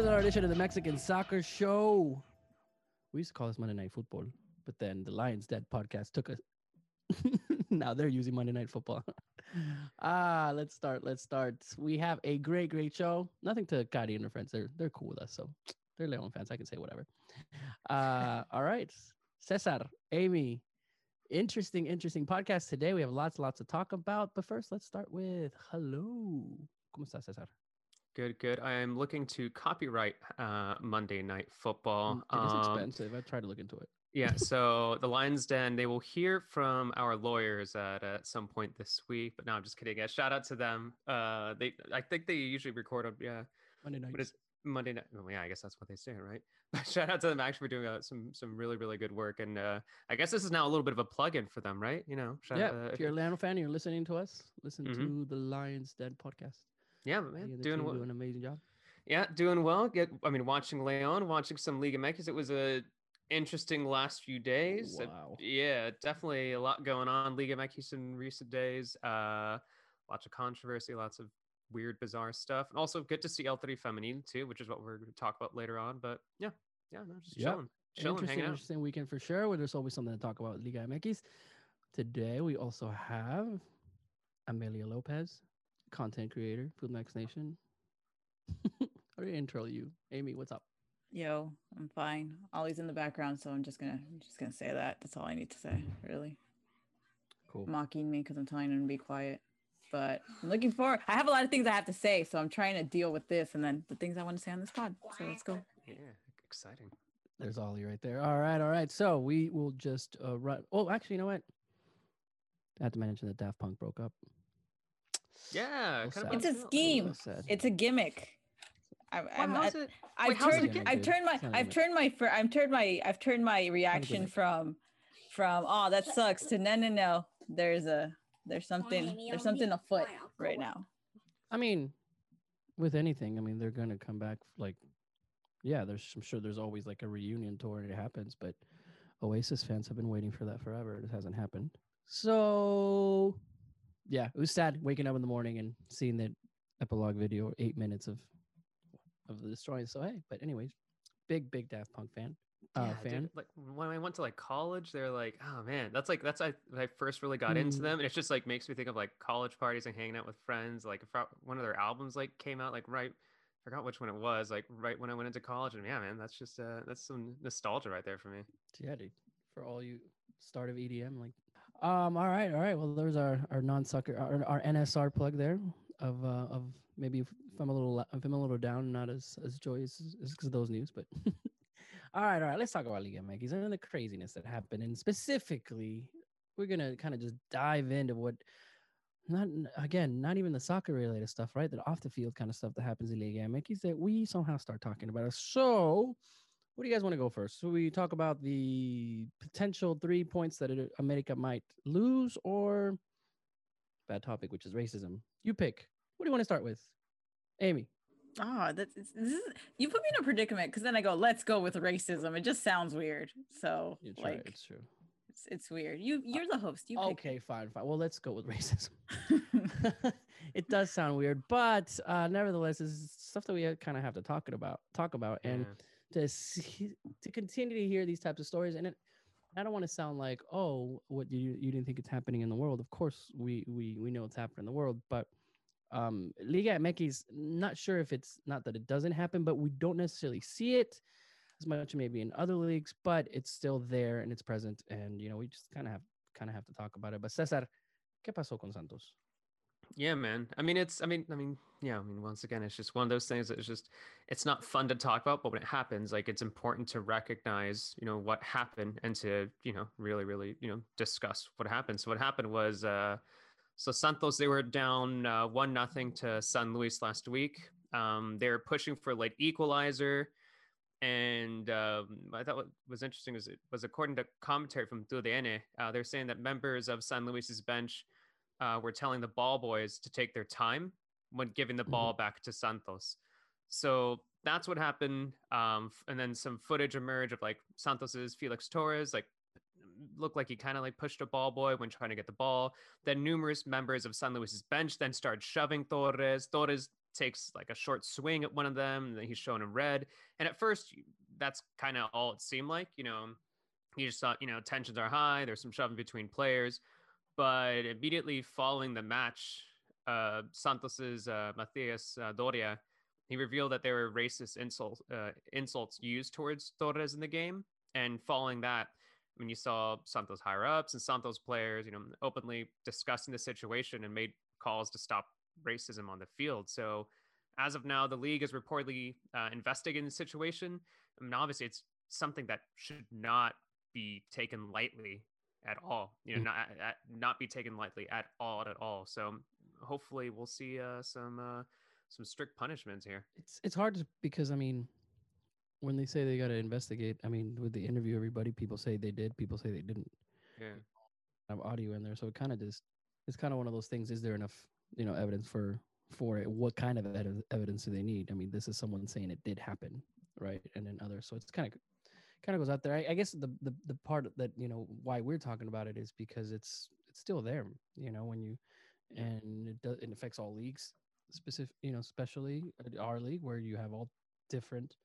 another edition of the Mexican Soccer Show. We used to call this Monday Night Football, but then the Lions Den podcast took us. now they're using Monday Night Football. ah, let's start. Let's start. We have a great, great show. Nothing to Cari and her friends. They're they're cool with us, so they're Leon fans. I can say whatever. Uh, all right, Cesar, Amy, interesting, interesting podcast today. We have lots, lots to talk about. But first, let's start with hello. ¿Cómo estás, Cesar? Good, good. I am looking to copyright uh, Monday Night Football. Mm, It is Um, expensive. I tried to look into it. yeah, so the Lions Den, they will hear from our lawyers at, at some point this week. But no, I'm just kidding. Yeah, shout out to them. Uh, they, I think they usually record on yeah, Monday night. Monday night? Oh, yeah, I guess that's what they say, right? But shout out to them actually for doing uh, some some really really good work. And uh, I guess this is now a little bit of a plug-in for them, right? You know, shout, yeah, uh, if you're a Lion fan and you're listening to us, listen Mhm. to the Lions Den podcast. Yeah, man, doing well. do an amazing job. Yeah, doing well. Get, I mean, watching Leon, watching some Liga MX. It was a interesting last few days. Uh, Wow. yeah, definitely a lot going on. Liga MX in recent days. Uh, lots of controversy, lots of weird, bizarre stuff, and also good to see El Tri Femenil too, which is what we're going to talk about later on. But yeah, yeah, no, just Yep. chilling, chilling, interesting, hanging out. interesting weekend for sure. Where there's always something to talk about Liga MX. Today we also have Amelia Lopez, content creator, Food Max Nation. How do you intro you, Amy? What's up? Yo, I'm fine. Ollie's in the background, so I'm just gonna I'm just gonna say that. That's all I need to say, really. Cool. Mocking me because I'm telling him to be quiet. But I'm looking forward. I have a lot of things I have to say, so I'm trying to deal with this and then the things I want to say on this pod. So let's go. Yeah, exciting. There's Ollie right there. All right, all right. So we will just uh, run. Oh, actually, you know what? I have to mention that Daft Punk broke up. Yeah, Well kind said. of It's a scheme. Well. It's a gimmick. I, Well, I'm, how's I, it? I've wait, how's it turned gimmick, I've turned my It's not a I've turned my I've turned my I've turned my reaction from from oh that sucks to no no no. There's a there's something there's something afoot right now. I mean, with anything, I mean, they're gonna come back. Like, yeah, there's. I'm sure there's always like a reunion tour and it happens, but Oasis fans have been waiting for that forever. It hasn't happened. So, yeah, it was sad waking up in the morning and seeing that epilogue video, eight minutes of of the destroying. So hey, but anyways, big big Daft Punk fan. Uh, Yeah, dude, fan. like when I went to like college, they're like, oh man, that's like that's I when I first really got into Mm. them, and it's just like makes me think of like college parties and hanging out with friends. Like if I- one of their albums like came out like right, forgot which one it was, like right when I went into college, and yeah, man, that's just uh that's some nostalgia right there for me. Yeah, dude. For all you start of EDM, like, um, all right, all right. Well, there's our our non sucker, our, our NSR plug there of uh of maybe if, I'm a little if I'm a little down, not as as joyous as because of those news, but. all right, all right. Let's talk about Liga MX and the craziness that happened, and specifically, we're gonna kind of just dive into what. Not again, not even the soccer related stuff, right? The off the field kind of stuff that happens in Liga MX that we somehow start talking about. So, what do you guys want to go first? So we talk about the potential three points that America might lose, or bad topic, which is racism. You pick. What do you want to start with, Amy? Oh, that's this is you put me in a predicament because then I go, let's go with racism. It just sounds weird. So try. like it's true. it's, it's weird. You you're the host. You pick. Okay, fine, fine. Well, let's go with racism. it does sound weird, but uh, nevertheless, is stuff that we kind of have to talk about. Talk about and. To see, to continue to hear these types of stories and it, I don't want to sound like oh what you you didn't think it's happening in the world of course we we we know it's happening in the world but um Liga MX not sure if it's not that it doesn't happen but we don't necessarily see it as much maybe in other leagues but it's still there and it's present and you know we just kind of have kind of have to talk about it but Cesar ¿qué pasó con Santos? Yeah, man. I mean, it's. I mean, I mean, yeah. I mean, once again, it's just one of those things it's just. It's not fun to talk about, but when it happens, like it's important to recognize, you know, what happened and to, you know, really, really, you know, discuss what happened. So what happened was, uh, so Santos they were down uh, one nothing to San Luis last week. Um, they were pushing for like equalizer, and um, I thought what was interesting was it was according to commentary from TUDN, uh, they're saying that members of San Luis's bench uh, were telling the ball boys to take their time when giving the Mhm. ball back to Santos. So that's what happened. Um, and then some footage emerged of like Santos's Felix Torres, like looked like he kind of like pushed a ball boy when trying to get the ball. Then numerous members of San Luis's bench then started shoving Torres. Torres takes like a short swing at one of them, and then he's shown in red. And at first, that's kind of all it seemed like. You know, you just thought, you know, tensions are high. There's some shoving between players, but immediately following the match, uh, Santos's uh, Matias uh, Doria, he revealed that there were racist insults uh, insults used towards Torres in the game, and following that, I mean, you saw Santos higher ups and Santos players, you know, openly discussing the situation and made calls to stop racism on the field. So, as of now, the league is reportedly uh, investigating the situation. I mean, obviously, it's something that should not be taken lightly at all. You know, mm. not at, not be taken lightly at all at all. So, hopefully, we'll see uh, some uh, some strict punishments here. It's it's hard to, because I mean, when they say they got to investigate, I mean, with the interview, everybody people say they did, people say they didn't. Yeah, have audio in there, so it kind of just it's kind of one of those things. Is there enough, you know, evidence for for it? What kind of evidence do they need? I mean, this is someone saying it did happen, right? And then others, so it's kind of kind of goes out there. I, I guess the, the the part that you know why we're talking about it is because it's it's still there. You know, when you and it does it affects all leagues specific you know especially our league where you have all different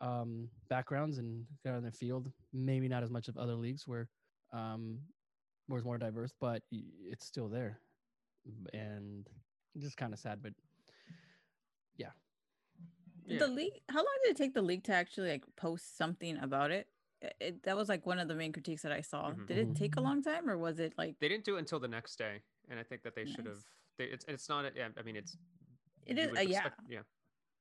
um backgrounds and got on the field maybe not as much of other leagues where um where it's more diverse but it's still there and just kind of sad but. Yeah the league how long did it take the league to actually like post something about it it, that was like one of the main critiques that I saw. Mm-hmm. Did it take a mm-hmm. long time, or was it like they didn't do it until the next day? And I think that they nice. should have it's it's not. Yeah, I mean, it's. It is. Uh, yeah. Yeah.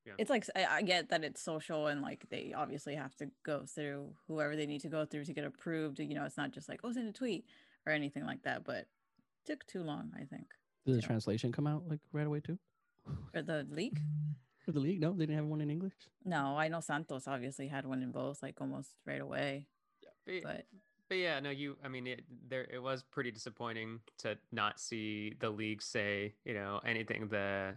Yeah. It's like I, I get that it's social and like they obviously have to go through whoever they need to go through to get approved. You know, it's not just like oh send a tweet or anything like that. But took too long, I think. Did the translation come out like right away too? For the league? For the league? No, they didn't have one in English. No, I know Santos obviously had one in both, like almost right away. Yeah, but but yeah, no, you. I mean, it, there it was pretty disappointing to not see the league say you know anything the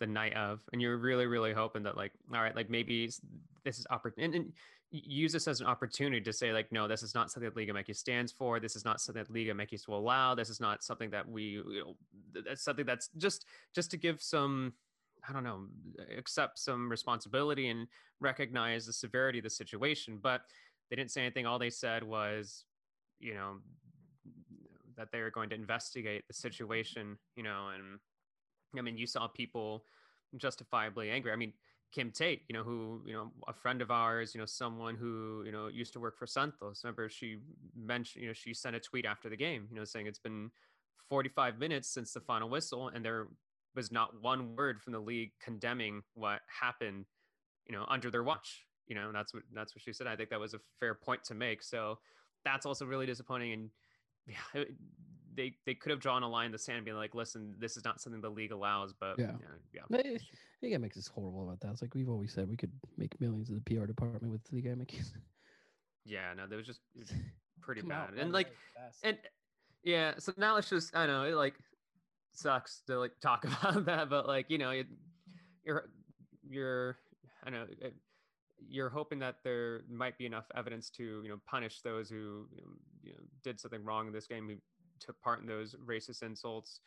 the night of, and you're really really hoping that like, all right, like maybe this is opportunity. And, and, use this as an opportunity to say like no this is not something that liga mx stands for this is not something that liga mx will allow this is not something that we you know that's something that's just just to give some i don't know accept some responsibility and recognize the severity of the situation but they didn't say anything. All they said was you know that they are going to investigate the situation you know and i mean you saw people justifiably angry. I mean kim tate you know who you know a friend of ours you know someone who you know used to work for santos. Remember she mentioned you know she sent a tweet after the game you know saying it's been 45 minutes since the final whistle and there was not one word from the league condemning what happened you know under their watch you know that's what that's what she said i think that was a fair point to make so that's also really disappointing. And yeah, they they could have drawn a line in the sand and be like, listen, this is not something the league allows. But yeah, yeah, yeah. Liga MX is horrible about that. It's like we've always said we could make millions of the PR department with Liga MX. Yeah, no, that was just pretty bad. And like, and yeah, so now it's just I know like sucks to like talk about that, but like you know, it, you're you're I know you're hoping that there might be enough evidence to you know punish those who you know, did something wrong in this game who took part in those racist insults.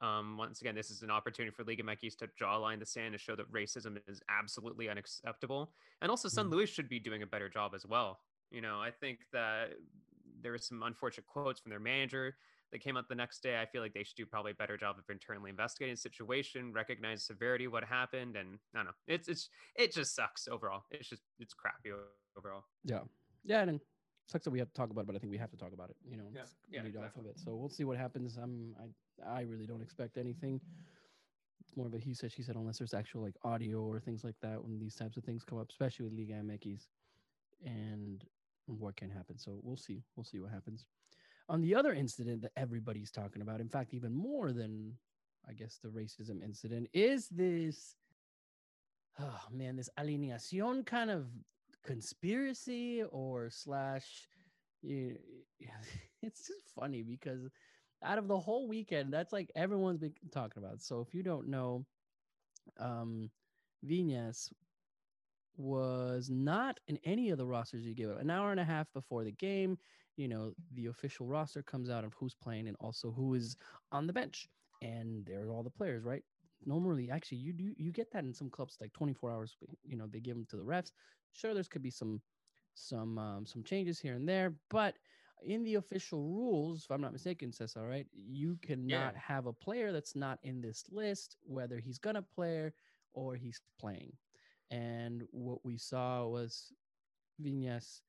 Um, once again this is an opportunity for Liga MX to draw a line in the sand to show that racism is absolutely unacceptable. And also San mm-hmm. Luis should be doing a better job as well. You know i think that there are some unfortunate quotes from their manager that came out the next day. I feel like they should do probably a better job of internally investigating the situation, recognize severity what happened, and I don't know. It's it's it just sucks overall. It's just it's crappy overall. Yeah, yeah, and sucks that we have to talk about it, but I think we have to talk about it. You know, yeah, yeah, exactly. off of it. So we'll see what happens. I'm I I really don't expect anything. It's more of a he said she said unless there's actual like audio or things like that when these types of things come up, especially with Liga MX, and what can happen. So we'll see. We'll see what happens. On the other incident that everybody's talking about, in fact, even more than I guess the racism incident, is this oh man, this alineación kind of conspiracy or slash you, it's just funny because out of the whole weekend, that's like everyone's been talking about. So if you don't know, um Viñas was not in any of the rosters you give it. An hour and a half before the game, you know, the official roster comes out of who's playing and also who is on the bench. And there's all the players, right? normally actually you do you get that in some clubs like 24 hours. You know they give them to the refs. Sure, there's could be some some um, some changes here and there, but in the official rules, if I'm not mistaken, says all right, you cannot Yeah. have a player that's not in this list, whether he's gonna play or he's playing. And what we saw was Viñas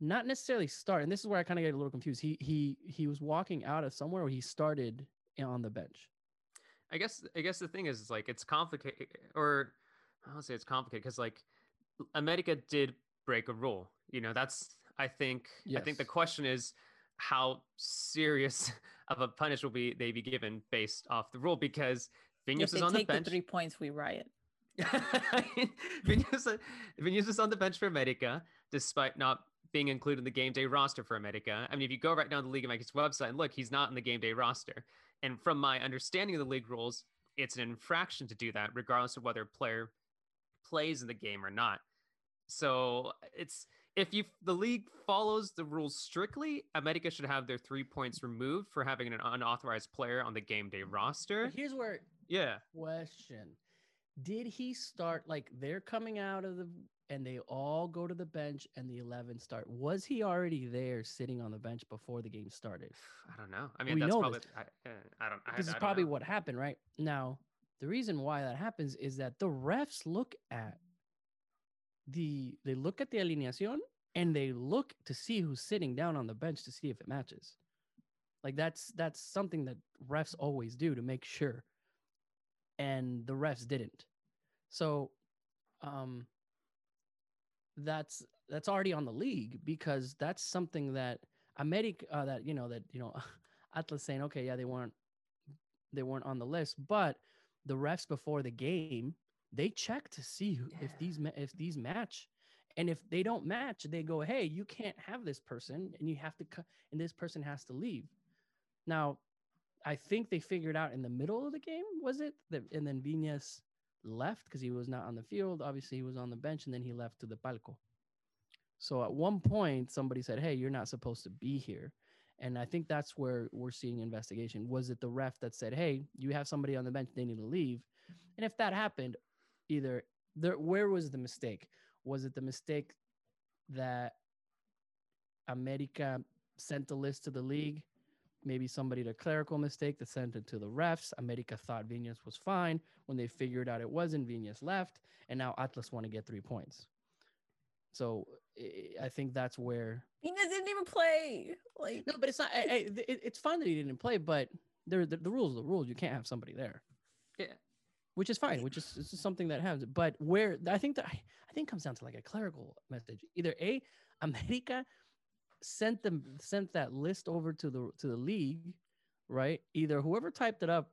not necessarily start, and this is where I kind of get a little confused. He he he was walking out of somewhere where he started on the bench. I guess I guess the thing is, is like it's complicated, or I don't say it's complicated because like America did break a rule. You know, that's I think I think the question is how serious of a punish will be they be given based off the rule because If is on the take the, bench. three points, we riot. Vinicius is on the bench for America, despite not being included in the game day roster for America. I mean, if you go right down to the Liga MX website and look, he's not in the game day roster. And from my understanding of the league rules, it's an infraction to do that, regardless of whether a player plays in the game or not. So it's if you the league follows the rules strictly, America should have their three points removed for having an unauthorized player on the game day roster. But here's where Yeah. question: Did he start like they're coming out of the and they all go to the bench and the 11 start? Was he already there sitting on the bench before the game started? I don't know. I mean, We that's know probably this. I, uh, I don't. I, This I is probably know. what happened, right? Now, the reason why that happens is that the refs look at the they look at the alineación and they look to see who's sitting down on the bench to see if it matches. Like that's that's something that refs always do to make sure. And the refs didn't. So um that's that's already on the league because that's something that America uh, that you know that you know Atlas saying okay yeah they weren't they weren't on the list but the refs before the game they check to see who, if these if these match. And if they don't match they go hey you can't have this person and you have to cut and this person has to leave. Now I think they figured out in the middle of the game was it that and then Viñas left because he was not on the field obviously he was on the bench and then he left to the palco so at one point somebody said hey you're not supposed to be here and I think that's where we're seeing investigation. Was it the ref that said, "Hey, you have somebody on the bench; they need to leave"? And if that happened, either there, where was the mistake? Was it the mistake that America sent the list to the league? Maybe somebody did a clerical mistake that sent it to the refs. America thought Viñas was fine. When they figured out it wasn't, Viñas left, and now Atlas want to get three points. So I- I think that's where Viñas didn't even play. Like no, but it's not. I, I, it, it's fine that he didn't play, but there the, the rules. are The rules. You can't have somebody there. Yeah. Which is fine. Which is, is something that happens. But where I think that I think it comes down to like a clerical message. Either a America sent them sent that list over to the to the league, right? Either whoever typed it up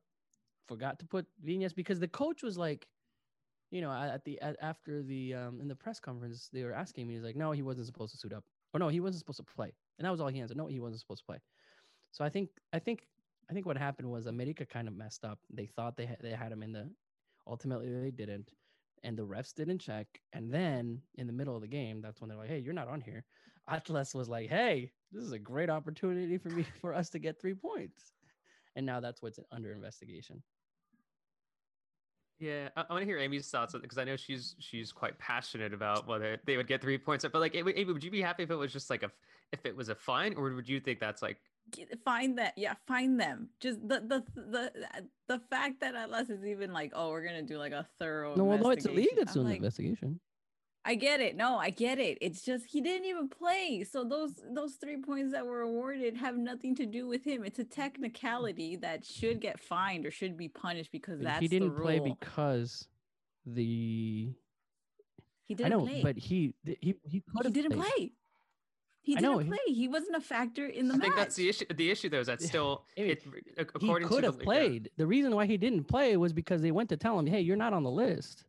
forgot to put Viñas because the coach was like, you know, at the at, after the um in the press conference they were asking me, he's like, no, he wasn't supposed to suit up, or no, he wasn't supposed to play, and that was all he answered. No, he wasn't supposed to play. So I think I think I think what happened was America kind of messed up. They thought they had, they had him in the, ultimately they didn't, and the refs didn't check. And then in the middle of the game, that's when they're like, "Hey, you're not on here." Atlas was like, "Hey, this is a great opportunity for me for us to get three points," and now that's what's under investigation. Yeah, I, I want to hear Amy's thoughts because I know she's she's quite passionate about whether they would get three points. But like, Amy, Amy, would you be happy if it was just like a f- if it was a fine, or would you think that's like find that yeah find them just the the the the fact that atlas is even like oh we're gonna do like a thorough No, well, no, it's a league investigation. that's doing like, investigation. I get it no i get it it's just he didn't even play so those those three points that were awarded have nothing to do with him it's a mm. technicality that should get fined or should be punished because But that's he didn't the play because the he didn't know, play but he he he could he have didn't played. play he didn't know, play he wasn't a factor in the I match think that's the issue. The issue though is that Yeah, still Amy, it ac- He according could to have the, yeah. played. The reason why he didn't play was because they went to tell him, "Hey, you're not on the list."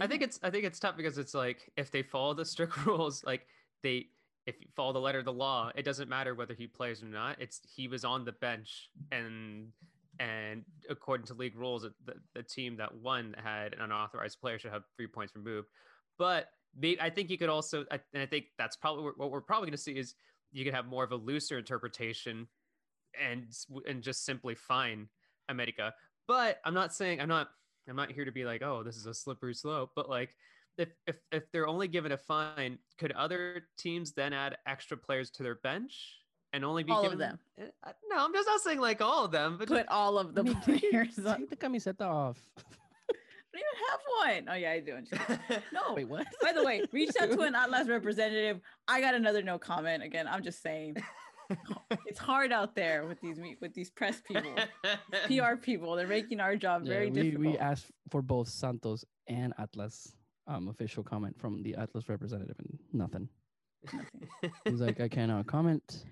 I think it's I think it's tough because it's like if they follow the strict rules, like they if you follow the letter of the law, it doesn't matter whether he plays or not. It's he was on the bench and and according to league rules, the, the team that won had an unauthorized player should have three points removed. But I think you could also, I- and I think that's probably what- what we're probably going to see is you could have more of a looser interpretation and and just simply fine America. But I'm not saying I'm not I'm not here to be like, oh, this is a slippery slope. But like, if if if they're only given a fine, could other teams then add extra players to their bench and only be All given of them. Eh, No, I'm just not saying like all of them, but Put all of the I mean, players on. take the camiseta off. I don't even have one. Oh yeah, I do. I'm just kidding. No. Wait, what? By the way, reached out to an Atlas representative. I got another no comment. Again, I'm just saying it's hard out there with these with these press people, PR people. They're making our job Yeah, very we, difficult. we asked for both Santos and Atlas um, official comment from the Atlas representative, and nothing. Nothing. He's like, I cannot comment.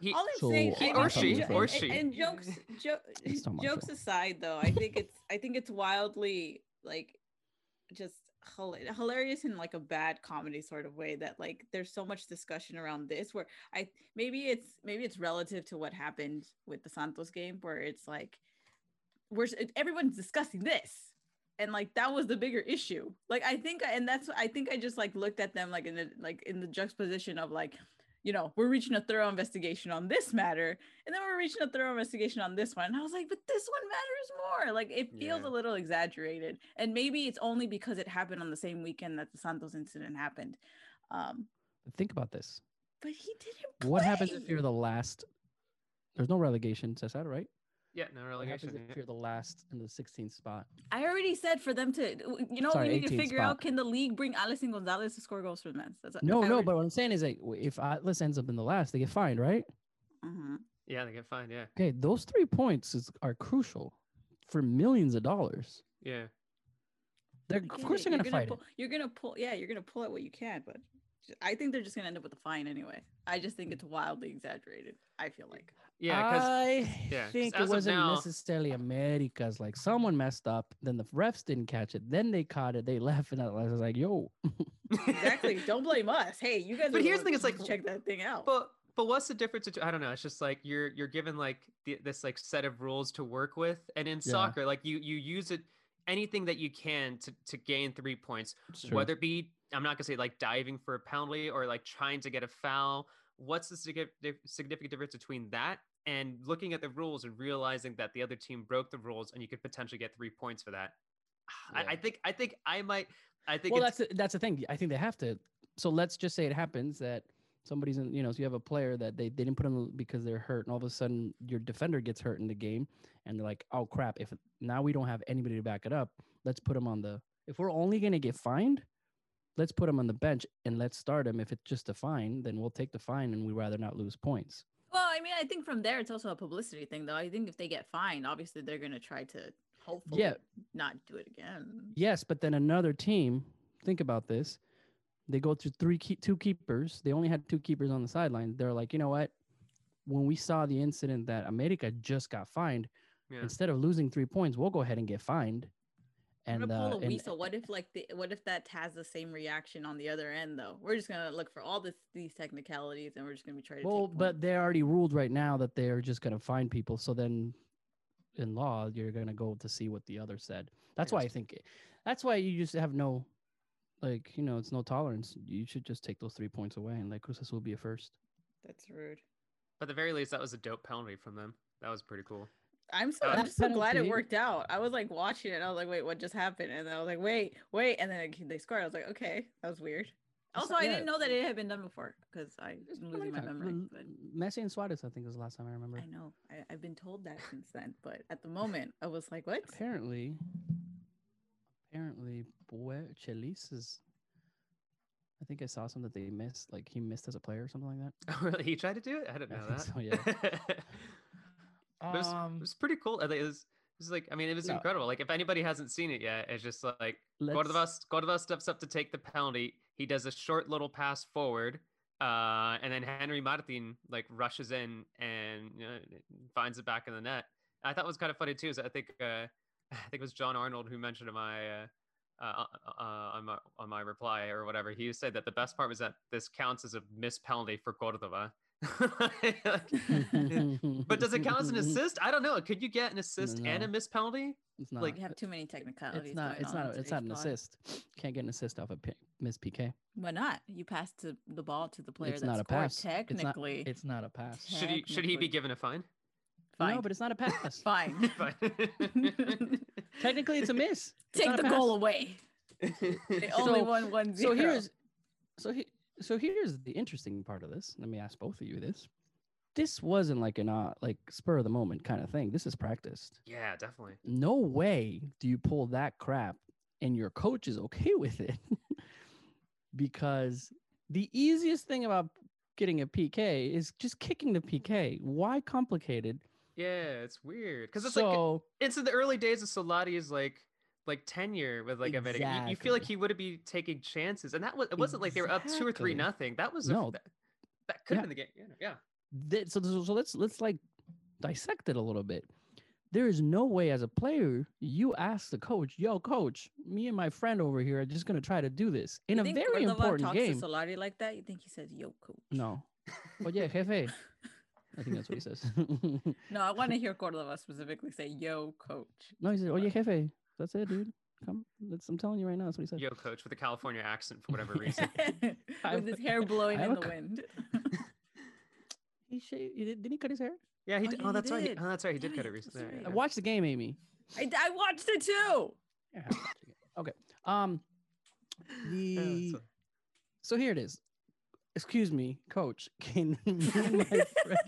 He- All I'm So, saying, he or she, and- or and- she. and jokes, jo- It's not my jokes aside, though, I think it's, I think it's wildly like, just hila- hilarious in like a bad comedy sort of way. That like, there's so much discussion around this. Where I maybe it's maybe it's relative to what happened with the Santos game, where it's like, we're everyone's discussing this. And like that was the bigger issue. Like I think, and that's I think I just like looked at them like in the like in the juxtaposition of like you know, we're reaching a thorough investigation on this matter, and then we're reaching a thorough investigation on this one. And I was like, but this one matters more. Like it feels Yeah. a little exaggerated. And maybe it's only because it happened on the same weekend that the Santos incident happened. Um, Think about this. but he didn't. What happens if you're the last? There's no relegation, says that right? Yeah, no What relegation. happens yeah. if you're the last in the 16th spot? I already said for them to, you know, Sorry, we need to 18th figure out can the league bring Alison Gonzalez to score goals for the men? That's No, no. already- But what I'm saying is, like, if Atlas ends up in the last, they get fined, right? Mhm. Yeah, they get fined. Yeah, Okay, those three points is, are crucial for millions of dollars. yeah. They're, I of course, it. they're gonna you're fight pull, it. You're gonna pull, yeah, you're gonna pull at what you can, but I think they're just gonna end up with a fine anyway. I just think it's wildly exaggerated. I feel like. Yeah, I yeah, 'cause think it wasn't now- necessarily America's. Like someone messed up, then the refs didn't catch it, then they caught it, they left, and I was like, "Yo, Exactly. Don't blame us. Hey, you guys. But here's the thing, it's who like, check that thing out. But but what's the difference? between- I don't know. It's just like you're you're given like the, this like set of rules to work with, and in Yeah. soccer, like you you use it anything that you can to to gain three points, It's whether it be I'm not gonna say like diving for a penalty or like trying to get a foul. What's the significant difference between that and looking at the rules and realizing that the other team broke the rules and you could potentially get three points for that? I, I think I think I might. I think well, that's the, that's the thing. I think they have to. So let's just say it happens that somebody's in, you know, so you have a player that they, they didn't put him because they're hurt, and all of a sudden your defender gets hurt in the game, and they're like, oh crap! If now we don't have anybody to back it up, let's put him on the. If we're only gonna get fined, let's put him on the bench and let's start him. If it's just a fine, then we'll take the fine, and we'd rather not lose points. Well, I mean, I think from there it's also a publicity thing, though. I think if they get fined, obviously they're gonna try to hopefully Yeah. not do it again. Yes, but then another team, think about this. They go through three key, two keepers. They only had two keepers on the sideline. They're like, you know what? When we saw the incident that America just got fined, yeah. instead of losing three points, we'll go ahead and get fined. I'm And, gonna uh, pull a and weasel. What if like the what if that has the same reaction on the other end though? We're just gonna look for all this these technicalities and we're just gonna be trying to well, take but they already ruled right now that they're just going to find people. So then, in law, you're going to go to see what the other said. That's why I think. That's why you just have no, like you know, it's no tolerance. You should just take those three points away and let Cruz will be a first. that's rude. But at the very least, that was a dope penalty from them. That was pretty cool. I'm so I'm just so glad it worked out. I was like watching it. I was like, wait, what just happened? And then I was like, wait, wait, and then they scored. I was like, okay, that was weird. Also, not- I didn't know that it had been done before because I'm losing my memory. L- But Messi and Suarez, I think, was the last time I remember. I know I, I've been told that since then. But at the moment, I was like, what? Apparently, apparently, Bue Chelis is. I think I saw something that they missed, like he missed as a player or something like that. Oh, really? He tried to do it? I didn't I know that. think so, yeah. But it, was, Um, it was pretty cool. It was, it was like, I mean, it was No. incredible. Like, if anybody hasn't seen it yet, it's just like Let's- Cordova, Cordova steps up to take the penalty. He does a short little pass forward. Uh, and then Henry Martin like rushes in and you know, finds it back in the net. I thought it was kind of funny too. Is I think uh, I think it was John Arnold who mentioned in my uh, uh, uh, on my on my reply or whatever. He said that the best part was that this counts as a missed penalty for Cordova. but does it count as an assist? I don't know. Could you get an assist and No. a miss penalty? It's not. like, you have too many technicalities. it's not. It's not. in A, it's not an pod. assist. Can't get an assist off a P- miss PK. Why not? You pass to the ball to the player It's that not a scored. pass. It's not- Technically, It's not a pass. Should he should he be given a fine? Fine. No, but it's not a pass. Fine. But- Technically, it's a miss. It's Take the pass. goal away. They only So- won one So here's, so he, so here's the interesting part of this. Let me ask both of you this. This wasn't like an uh, like spur of the moment kind of thing. This is practiced. yeah, definitely. No way do you pull that crap and your coach is okay with it. because the easiest thing about getting a PK is just kicking the PK. Why complicated? Yeah, it's weird because it's like it's in the early days of Solari's like like tenure with like a You, you feel like he would have be taking chances, and that was it wasn't like they were up two or three Exactly. nothing. That was a, No. that, that could Yeah. have been the game. Yeah, yeah. that, so, so so let's let's like dissect it a little bit. There is no way as a player you ask the coach, "Yo, coach, me and my friend over here are just gonna try to do this in You a think very Cordova important talks game." To Solari like that? You think he says "Yo, coach"? No, but yeah, jefe. I think that's what he says. No, I want to hear Cordova specifically say "Yo, coach." no, he said, "Oh yeah, jefe." That's it, dude. Come, that's, I'm telling you right now. That's what he said. Yo, coach, with a California accent for whatever reason. With his hair blowing in the wind. He shaved. He did, didn't he cut his hair? Yeah, he. Oh, did. yeah, Oh, that's right. he- did. Oh, that's right. He did Damn cut it, it recently. that's Yeah, right. I watched the game, Amy. I, I watched it too. Yeah, I watched the game. Okay. Um, the a- so here it is. Excuse me, coach. Can me and my friend,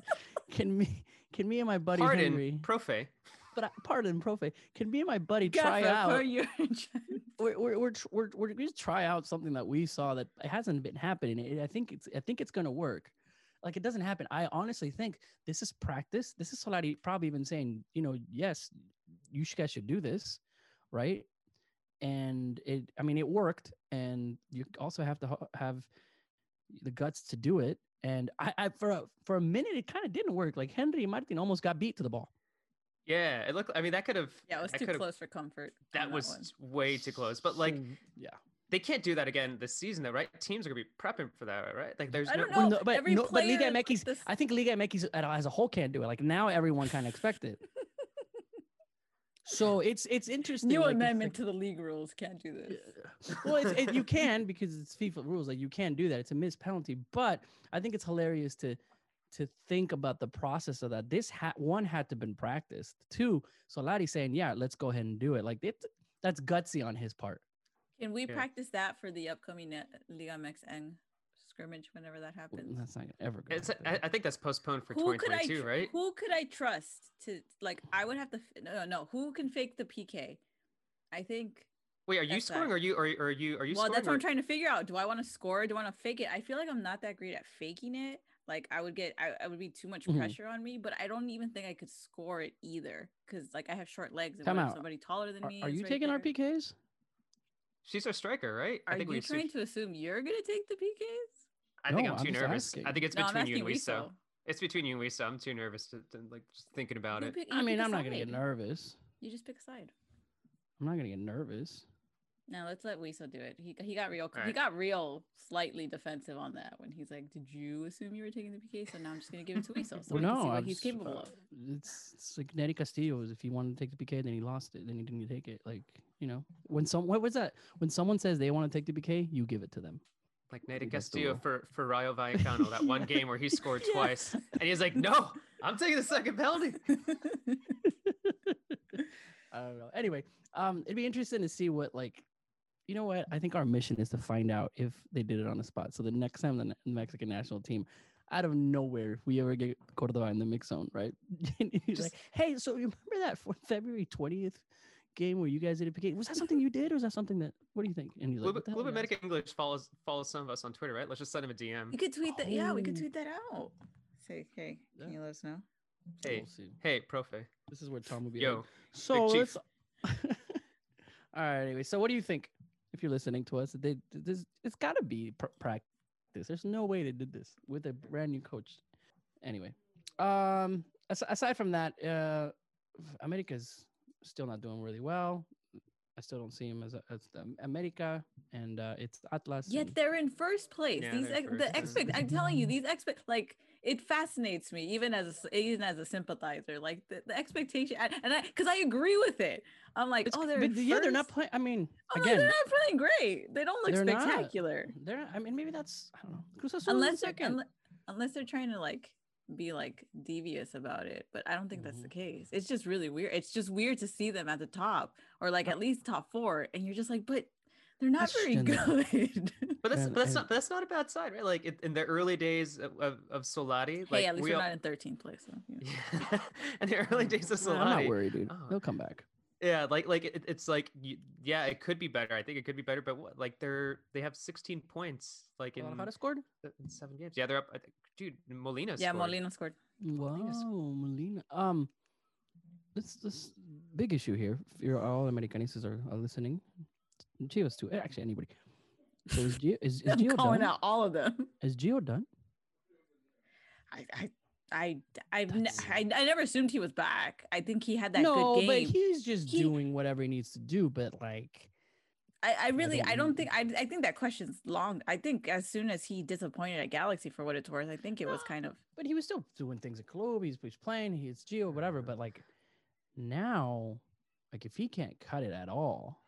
can me can me and my buddy Pardon, Henry, profe. But I, pardon, profe, can me and my buddy try out? We're we're we're, we're we're gonna try out something that we saw that hasn't been happening. It- I think it's I think it's gonna work. Like it doesn't happen. I honestly think this is practice. This is Solari probably even saying, you know, yes, you guys should do this, right? And it, I mean, it worked, and you also have to have the guts to do it. And I, I for a for a minute, it kind of didn't work. Like Henry Martin almost got beat to the ball. Yeah, it looked. I mean, that could have. Yeah, it was too close for comfort. on That one. was way too close. But like, yeah, they can't do that again this season, though, right? Teams are gonna be prepping for that, right? Like, there's I no. don't Well, know. no, but every no, but Liga player, like, MX, this- I think Liga MX uh, as a whole can't do it. Like now, everyone kind of expect it. So it's it's interesting. New like, amendment like- to the league rules can't do this. well, it's, it, you can because it's FIFA rules. Like you can do that. It's a missed penalty. But I think it's hilarious to to think about the process of that. This had one had to been practiced. Two, Solari saying, "Yeah, let's go ahead and do it." Like it, that's gutsy on his part. Can we Yeah. practice that for the upcoming uh, Liga MXN scrimmage whenever that Well, happens? That's not ever. Gonna It's, happen. I, I think that's postponed for who could I tr- right? who could I trust to like I would have to f- no no who can fake the PK? I think Wait, are you that's scoring? that. Or are you? Or, or are you? Are you well scoring? that's what or- I'm trying to figure out. Do I want to score? Do I want to fake it? I feel like I'm not that great at faking it. Like I would get I, I would be too much Mhm. pressure on me, but I don't even think I could score it either because like I have short legs and Time what out. somebody taller than Are, me. are you right taking our there? PKs? She's our striker, right? Are I think you we. trying to assume you're gonna take the PKs? I think I'm I'm too nervous. asking. I think it's No, between you and Wiso. Wiso. It's between you and Wiso. I'm too nervous to, to like just thinking about You it. pick- I mean, pick a I'm not gonna get nervous. You just pick a side. I'm not gonna get nervous. Now let's let Wiso do it. He he got real he got real slightly defensive on that when he's like, "Did you assume you were taking the PK?" So now I'm just gonna give it to Wiso so Well, we no, see what I'm he's capable uh, of. It's, it's like Nery Castillo's. If he wanted to take the PK, then he lost it. Then he didn't take it. Like you know, when some what was that? When someone says they want to take the PK, you give it to them. Like I Nate think that's the Castillo for for Rayo Vallecano, that one game where he scored Yeah. twice, and he's like, "No, I'm taking the second penalty." I don't know. Anyway, um, it'd be interesting to see what like, you know what? I think our mission is to find out if they did it on the spot. So the next time the Mexican national team, out of nowhere, if we ever get Cordova in the mix zone, right? He's Just- like, hey, so you remember that for February twentieth game where you guys did a PK? Was that something you did, or was that something that? What do you think? And he's A like, little bit, little bit guys?" Medic English follows follows some of us on Twitter, right? Let's just send him a DM. you could tweet that. Yeah, we could Oh. tweet that out. Say, hey, can you let us know? So Hey, we'll. Hey, profe. This is where Tom will be. Yo, like, So let's. All right. Anyway, so what do you think? If you're listening to us, they this it's got to be pr- practice. There's no way they did this with a brand new coach. Anyway, um, as- aside from that, uh, America's still not doing really well. I still don't see him as a, as the America, and uh, it's Atlas. Yet and- they're in first place. Yeah, these ex- first, the expect. I'm telling you, these expect like it fascinates me even as a, even as a sympathizer. Like the, the expectation, and I because I agree with it. I'm like, It's- oh, they're but yeah, they're not playing. I mean, Oh, again, they're not playing great. They don't look they're not. spectacular. they're. I mean, maybe that's I don't know. Cruz Azul is Unless they're unless they're trying to like be like devious about it, but I don't think that's the Mhm. case. It's just really weird. It's just weird to see them at the top or like at least top four, and you're just like, but they're not very good. But that's And- but that's and- not that's not a bad side, right? Like it, in the early days of, of, of Solari, hey, like at least we we're all- not in 13th place. So, you yeah, in the early days of Nah, I'm not worried, dude. Oh. He'll come back. yeah, like like it, it's like yeah, it could be better. I think it could be better, but what, like they're they have 16 points like in, Guadalajara scored. in seven games. Yeah, they're up. I think- Dude, Molina. Yeah, scored. Molina scored. Wow, Molina's- Molina. Um, this this big issue here. If you're all Americanistas are, are listening, Chivas too. Eh, actually, anybody. So is Gio, is, is I'm Gio calling done? out all of them. Is Gio done? I, I, I, I've ne- I, I never assumed he was back. I think he had that no, good game. but he's just He- doing whatever he needs to do. But like, I, I really, don't I don't think, I, I think that question's long. I think as soon as he disappointed at Galaxy for what it's worth, I think it was kind of. but he was still doing things at club. He's, he's playing. He's Gio, whatever. But like now, like if he can't cut it at all,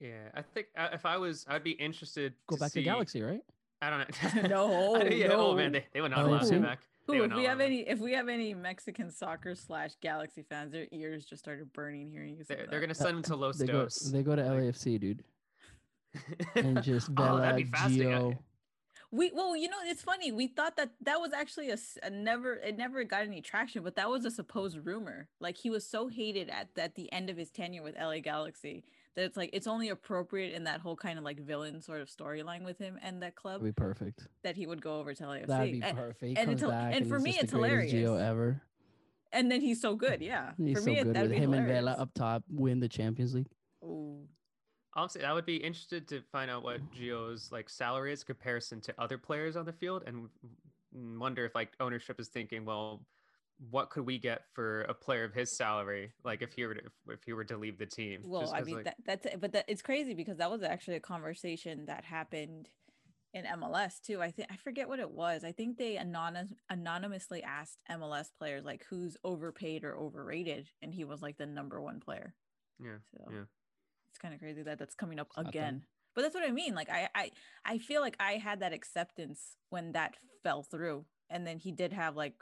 Yeah, I think uh, if I was, I'd be interested. go to back see, to Galaxy, right? I don't know. No, I don't- yeah, Oh man, they, they would not Oh, allow see? him back. Ooh, if we have him. any, if we have any Mexican soccer slash Galaxy fans, their ears just started burning hearing you say They're, that. they're gonna send him to Los They go, they go to like- LAFC, dude, and just Vela, oh, that'd be fascinating. Gio. We well, you know, it's funny. We thought that that was actually a never it never got any traction, but that was a supposed rumor. Like he was so hated at at the end of his tenure with LA Galaxy that it's like it's only appropriate in that whole kind of like villain sort of storyline with him and that club That'd be perfect. that he would go over to LAFC. That'd be and, perfect. He and comes it's hil- and for me, it's hilarious. greatest Gio ever. and then he's so good. Yeah, He's for so me, it, good that'd with be him and hilarious. Vela up top, win the Champions League. Ooh. Honestly, I would be interested to find out what Gio's like salary is comparison to other players on the field, and w- w- wonder if like ownership is thinking, well, what could we get for a player of his salary, like if he were to, if, if he were to leave the team? Well, i mean like, that, that's it, but that, it's crazy because that was actually a conversation that happened in MLS too. I think I forget what it was. I think they anonymous anonymously asked MLS players like who's overpaid or overrated, and he was like the number one player. yeah, So yeah. it's kind of crazy that that's coming up It's again. But that's what I mean. Like I, I I feel like I had that acceptance when that fell through, and then he did have like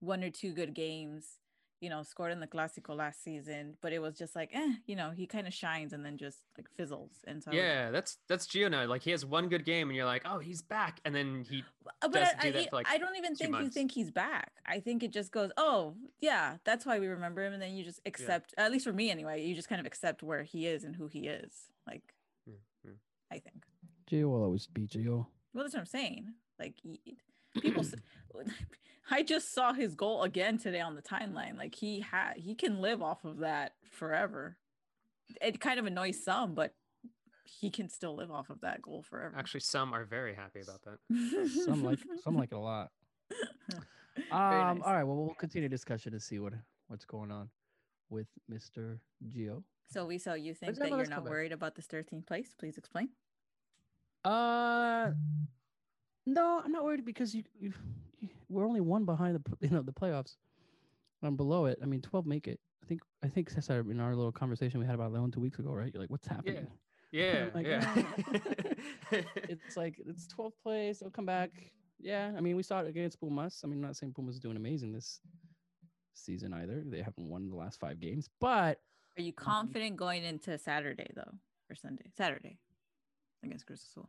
one or two good games. You know, scored in the Clásico last season, but it was just like, eh, you know, he kind of shines and then just like fizzles. And so, I was- Yeah, that's that's Gio now. Like he has one good game, and you're like, oh, he's back, and then he Uh, but doesn't I, do I, that for, like, I don't even two think you think he's back. I think it just goes, oh yeah, that's why we remember him, and then you just accept. At least for me, anyway, you just kind of accept where he is and who he is. Like, Mm, mm. I think. Gio will always be Gio. Well, that's what I'm saying. Like y- people, i just saw his goal again today on the timeline. Like he had, he can live off of that forever. It kind of annoys some, but he can still live off of that goal forever. actually some are very happy about that. Some like some like it a lot. Um, nice. all right, well we'll continue discussion to see what what's going on with Mr. Gio. So we so you think When's that you're not come back? worried about this 13th place? Please explain. Uh no, I'm not worried because you, you, you we're only one behind the p- you know the playoffs. I'm below it. I mean, 12 make it. I think I think Cesar in our little conversation we had about Leon two weeks ago, right? You're like, what's happening? Yeah, like, yeah. it's like it's 12th place. They'll come back. Yeah, I mean, we saw it against Pumas. I mean, I'm not saying Pumas is doing amazing this season either. They haven't won the last five games, but Are you confident going into Saturday though, or Sunday? Saturday against Cruz Azul.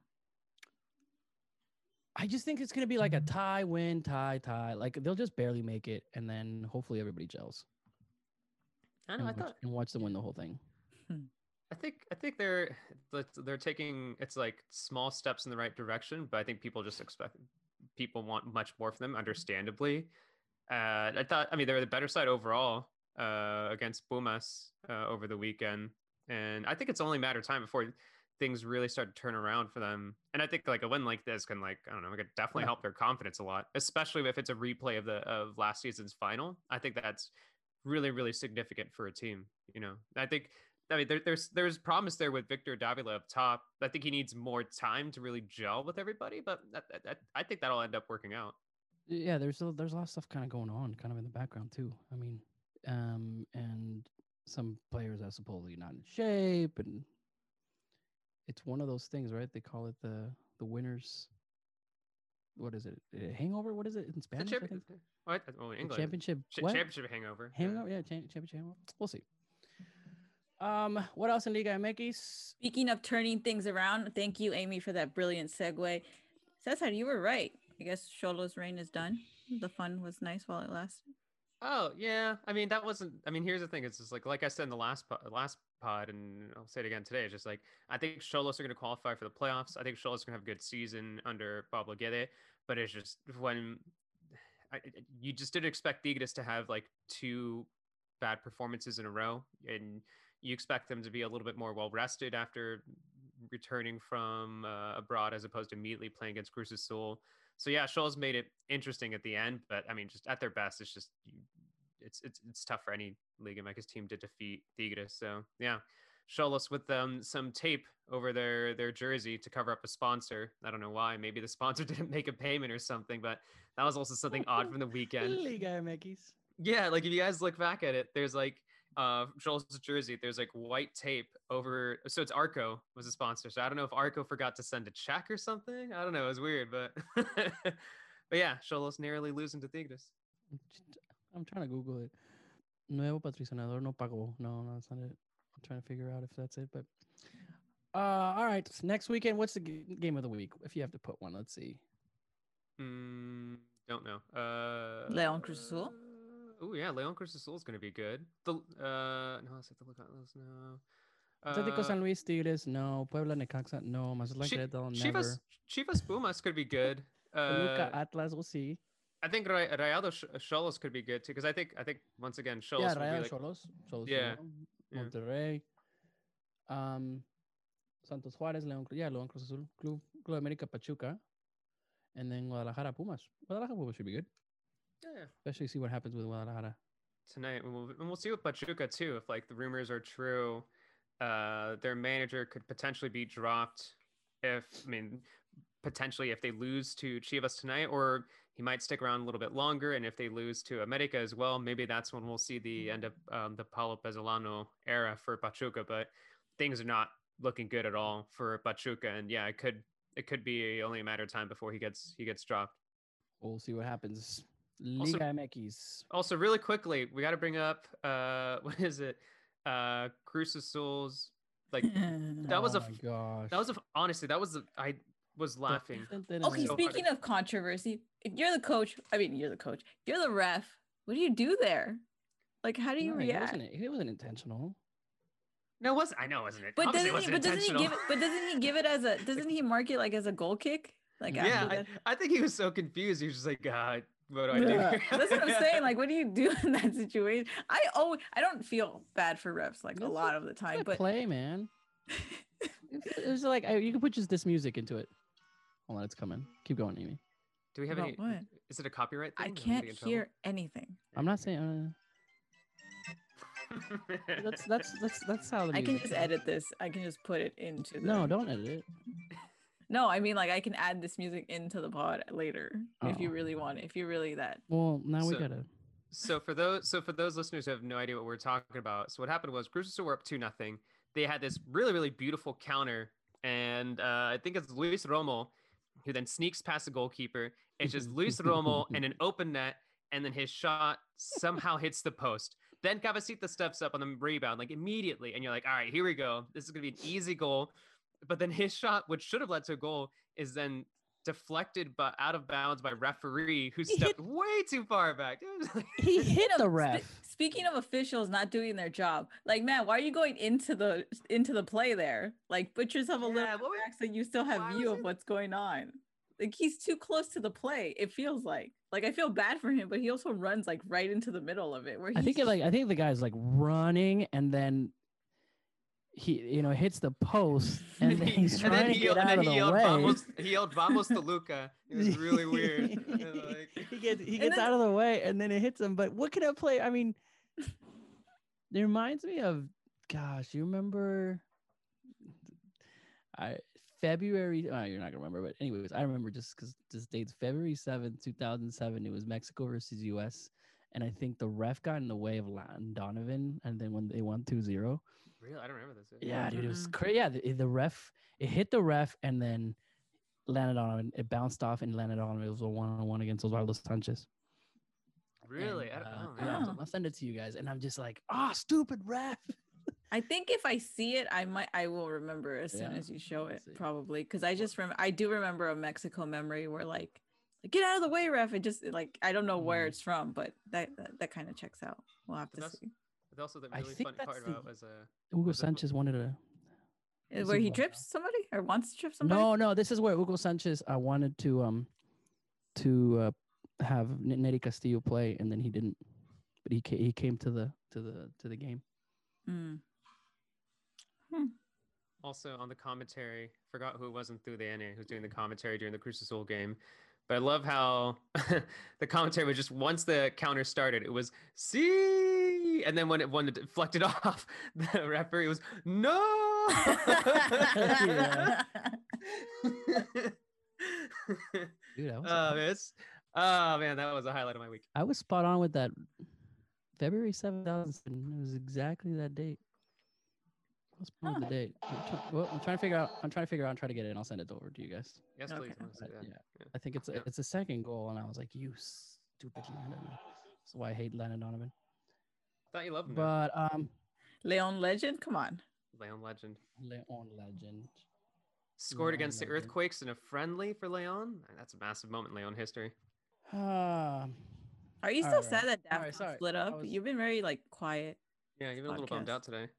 I just think it's gonna be like a tie, win, tie, tie. Like they'll just barely make it, and then hopefully everybody gels I and, know. I watch, thought. and watch them win the whole thing. I think. I think they're they're taking. It's like small steps in the right direction, but I think people just expect people want much more from them, understandably. Uh, I thought. I mean, they're the better side overall uh, against Pumas uh, over the weekend, and I think it's only a matter of time before things really start to turn around for them. And I think like a win like this can like I don't know, it could definitely Yeah. help their confidence a lot, especially if it's a replay of the of last season's final. I think that's really really significant for a team. You know, I think. I mean, there, there's there's promise there with Victor Davila up top. I think he needs more time to really gel with everybody, but that, that, that- I think that'll end up working out. Yeah, there's a, there's a lot of stuff kind of going on, kind of in the background too. I mean, um, and some players are supposedly not in shape, and it's one of those things, right? They call it the the winners what is it? Uh, Hangover? What is it in Spanish? I champion- what? Oh, in The England. championship. Ch- what? championship hangover. Hangover? Yeah, cha- championship hangover. We'll see. Um, what else in Liga MX? Speaking of turning things around, thank you, Amy, for that brilliant segue. Cesar, you were right. I guess Xolos' reign is done. The fun was nice while it lasted. Oh yeah, I mean that wasn't. I mean here's the thing: it's just like like I said in the last pod, last pod, and I'll say it again today. It's just like I think Xolos are going to qualify for the playoffs. I think Xolos are going to have a good season under Pablo Guede, but it's just when I, you just didn't expect Tigres to have like two bad performances in a row, and you expect them to be a little bit more well rested after returning from uh, abroad as opposed to immediately playing against Cruz Azul. So yeah, Xolos made it interesting at the end, but I mean, just at their best, it's just you, it's it's it's tough for any Liga MX team to defeat Tigres. So yeah, Xolos with um, some tape over their their jersey to cover up a sponsor. I don't know why. Maybe the sponsor didn't make a payment or something, but that was also something odd from the weekend. Liga MX. Yeah, like if you guys look back at it, there's like uh Joel's jersey, there's like white tape over so it's Arco was a sponsor. So I don't know if Arco forgot to send a check or something. I don't know, it was weird, but but yeah, Xolos narrowly losing to Tigres. I'm trying to Google it. Nuevo patrocinador no pagó. No, no, that's not it. I'm trying to figure out if that's it. But uh, all right. s- Next weekend, what's the g- game of the week? If you have to put one, let's see. Mm, don't know. Uh Leon Cruz Azul? Oh yeah, Leon Cruz Azul is gonna be good. The uh no, let's have to look at those now. Atlético Uh, San Luis Tigres, no. Puebla Necaxa, no. Mazatlán Chi- Querétaro, never. Chivas Chivas Pumas could be good. Toluca Uh, Atlas, we'll see. I think Ray- Rayado Sh- Xolos could be good too, because I think I think once again Xolos yeah, Rayo like Xolos. Xolos Yeah, no. yeah. Monterrey. Um, Santos Juárez, León, yeah, León Cruz Azul, Club, Club América Pachuca, and then Guadalajara Pumas. Guadalajara Pumas should be good, yeah, yeah. especially see what happens with Guadalajara. tonight, and we'll, and we'll see with Pachuca too. If like the rumors are true, uh, their manager could potentially be dropped. If I mean, potentially if they lose to Chivas tonight, or he might stick around a little bit longer. And if they lose to America as well, maybe that's when we'll see the end of um, the Paulo Pezzolano era for Pachuca. But things are not looking good at all for Pachuca, and yeah, it could it could be only a matter of time before he gets he gets dropped. We'll see what happens. Also- Liga MX. Also, really quickly, we got to bring up uh, what is it? Uh, Cruz Azul's like That was oh a gosh. that was a, honestly that was a, I was laughing. okay, so speaking of controversy, if you're the coach, I mean, you're the coach, you're the ref, what do you do there? Like, how do you No, it react? wasn't, it wasn't intentional. No, it was I know, wasn't it? But Obviously, doesn't it he? wasn't But doesn't he give? It, but doesn't he give it as a? Doesn't he mark it like as a goal kick? Like yeah, I. I think he was so confused. He was just like, God, what do I do? Yeah. here?" That's what I'm saying. Like, what do you do in that situation? I oh, I don't feel bad for refs like a It's lot of the time, but play, man. It it was like I, you could put just this music into it. Hold on, it's coming. Keep going, Amy. do we have About any? what? Is it a copyright thing? I Are can't get in trouble? hear anything. I'm not saying. Uh, that's that's that's that's how the I can music just is. edit this. I can just put it into the. No, don't edit it. No, I mean like I can add this music into the pod later if you Oh. really want it. If you really that. Well, now we So- gotta. so for those so for those listeners who have no idea what we're talking about, so what happened was Cruz Azul were up two nothing. They had this really really beautiful counter, and uh, I think it's Luis Romo who then sneaks past the goalkeeper. It's just Luis Romo and an open net, and then his shot somehow hits the post. Then Cabecita steps up on the rebound like immediately, and you're like, all right, here we go. This is gonna be an easy goal. But then his shot, which should have led to a goal, is then deflected but out of bounds by referee who He hit- stepped way too far back. It was like- He hit the Spe- ref. speaking of officials not doing their job, like man, why are you going into the into the play there? Like put yourself a Yeah, little what was- back so you still have view of what's going on. Like he's too close to the play. It feels like. Like I feel bad for him, but he also runs like right into the middle of it. Where I think it like I think the guy's like running and then he you know hits the post and then he's and trying then to he get yelled, and out then of he the yelled, way. Vamos, he yelled "Vamos to Luca." It was really weird. Like- he gets he gets then- out of the way and then it hits him. But what can I play? I mean, it reminds me of gosh, you remember I February oh, you're not gonna remember, but anyways, I remember just because this date's February 7th, 2007. It was Mexico versus US. And I think the ref got in the way of Landon Donovan, and then when they won 2 0, Really, I don't remember this. yeah, dude, it was crazy. Yeah, the, the ref, it hit the ref, and then landed on him. It bounced off and landed on him. It was a one on one against Osvaldo Sanchez. Really? And, I don't uh, know, yeah, man. Oh. I'll send it to you guys. And I'm just like, ah, stupid ref. I think if I see it, I might I will remember as soon Yeah, as you show it, probably. Because I just remember I do remember a Mexico memory where like, like get out of the way, ref. It just like I don't know where Mm. it's from, but that that, that kind of checks out. We'll have to That's- see. But also, the I really think funny that's part the- about was uh, Hugo Was it- Sanchez wanted to. Uh, This he what- trips somebody or wants to trip somebody. No, no, this is where Hugo Sanchez I wanted to um to uh, have N- Nery Castillo play, and then he didn't. But he ca- he came to the to the to the game. Mm. also on the commentary, forgot who it was in through the NA who's doing the commentary during the Cruz Azul game. But I love how the commentary was just once the counter started, it was see, and then when it when it deflected off, the referee was no. Dude, I was, oh, man, oh man, that was a highlight of my week. I was spot on with that. February seven thousand. It was exactly that date. I was spot on the date. I'm, try- well, I'm trying to figure out. I'm trying to figure out and try to get it. and I'll send it over to you guys. Yes, Okay. please. I wanna see But, that. yeah, Yeah. I think it's a, Yeah. it's a second goal, and I was like, you stupid Landon. That's why I hate Landon Donovan. Thought you loved him. though. But um, Leon Legend, come on. Leon Legend Leon Legend. scored Leon against the Earthquakes in a friendly for Leon. That's a massive moment in Leon history. Um, Are you still right, sad that all Daft right, sorry, split up? was- You've been very like quiet. Yeah, you've been a little bummed out today.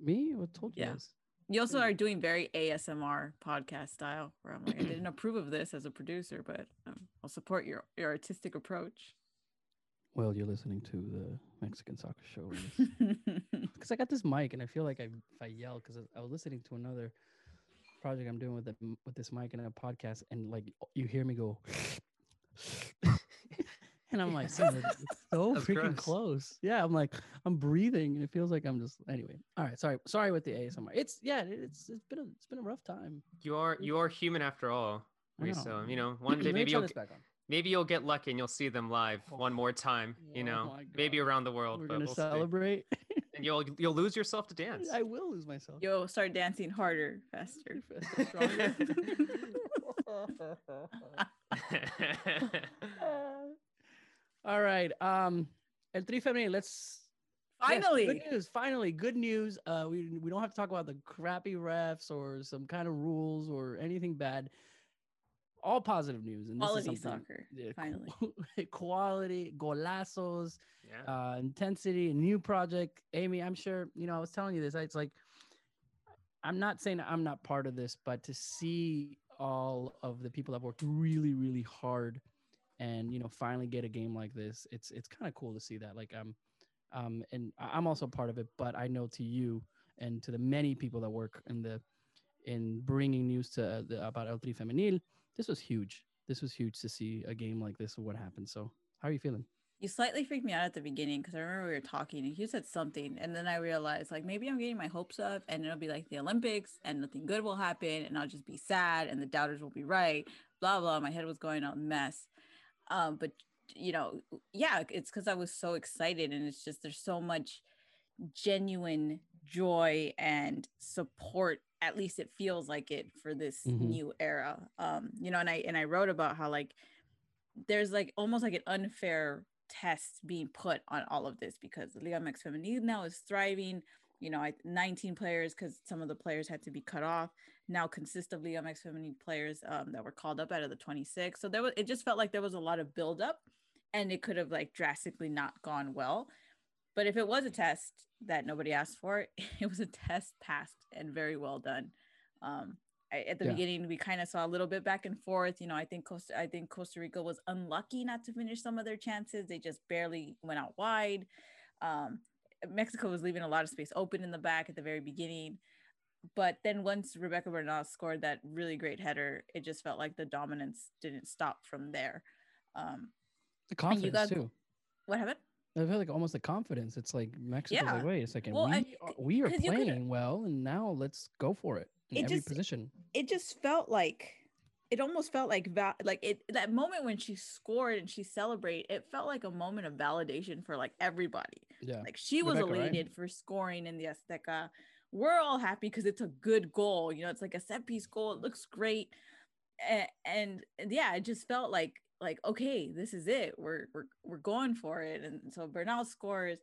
me? What told you Yeah. guys? You also Hmm. are doing very ASMR podcast style, where I'm like, I didn't approve of this as a producer, but um, I'll support your your artistic approach. Well, you're listening to the Mexican Soccer Show. Because I got this mic, and I feel like I, if I yell, because I was listening to another project I'm doing with the, with this mic and a podcast, and like you hear me go, and I'm like, so freaking gross. close. Yeah, I'm like, I'm breathing, and it feels like I'm just anyway. All right, sorry, sorry with the ASMR. It's yeah, it's it's been a it's been a rough time. You are you are human after all. I know. So you know, one day maybe you'll on. Maybe you'll get lucky and you'll see them live one more time. You Oh know, maybe around the world. We're but gonna we'll celebrate. and you'll you'll lose yourself to dance. I will lose myself. You'll start dancing harder, faster. Stronger. All right. Um, El Tri Femenil, let's. yes, Finally, good news. Finally, good news. Uh, we we don't have to talk about the crappy refs or some kind of rules or anything bad. All positive news and this is something- soccer. yeah, Finally, quality, golazos, yeah. uh, intensity, a new project. Amy, I'm sure you know. I was telling you this. It's like I'm not saying I'm not part of this, but to see all of the people that worked really, really hard, and you know, finally get a game like this, it's it's kind of cool to see that. Like um, um, and I- I'm also part of it, but I know to you and to the many people that work in the in bringing news to uh, the, about El Tri Femenil, this was huge. This was huge to see a game like this. And what happened? So, how are you feeling? you slightly freaked me out at the beginning because I remember we were talking and you said something, and then I realized like maybe I'm getting my hopes up, and it'll be like the Olympics, and nothing good will happen, and I'll just be sad, and the doubters will be right. Blah blah. My head was going a mess. Um, but you know, yeah, it's because I was so excited, and it's just there's so much genuine joy and support at least it feels like it for this Mhm. new era um you know and i and i wrote about how like there's like almost like an unfair test being put on all of this because the Liga MX Femenil now is thriving. You know, I, 19 players because some of the players had to be cut off. Now consist of Liga MX Femenil players um, that were called up out of the 26. So there was it just felt like there was a lot of buildup, and it could have like drastically not gone well. But if it was a test that nobody asked for, it was a test passed and very well done. Um, I, at the Yeah. beginning, we kind of saw a little bit back and forth. You know, I think Costa, I think Costa Rica was unlucky not to finish some of their chances. They just barely went out wide. Um, Mexico was leaving a lot of space open in the back at the very beginning. But then once Rebecca Bernal scored that really great header, it just felt like the dominance didn't stop from there. Um, The confidence too. what happened? I feel like almost the confidence. It's like Mexico's Yeah. like, wait a second, Well, we and- are, we are 'cause you could've- playing well, and now let's go for it in It every just- position. it just felt like it almost felt like va- like it that moment when she scored and she celebrated it felt like a moment of validation for like everybody Yeah, like she was Rebecca, right? elated for scoring in the azteca we're all happy because it's a good goal you know it's like a set piece goal it looks great and, and yeah, it just felt like like okay, this is it. We're we're we're going for it. And so Bernal scores,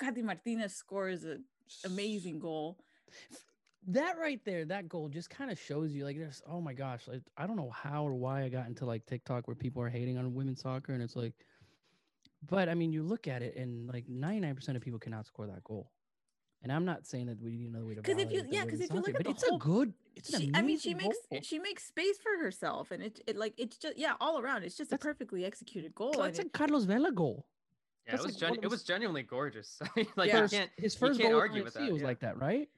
Katy Martinez scores an amazing goal. That right there, that goal just kind of shows you like there's oh my gosh, like I don't know how or why I got into like TikTok where people are hating on women's soccer and it's like but I mean you look at it and like 99% of people cannot score that goal. And I'm not saying that we need another way to because if you yeah because if you look at but the it's whole, a good it's an she, I mean she amazing makes she makes space for herself and it, it like it's just yeah all around it's just That's- a perfectly executed goal That's a it- Carlos Vela goal. Yeah, That's it was like gen- one it was genuinely gorgeous. Like Yeah. you First- can't his you first can't goal argue with that. It was yeah. like that, right?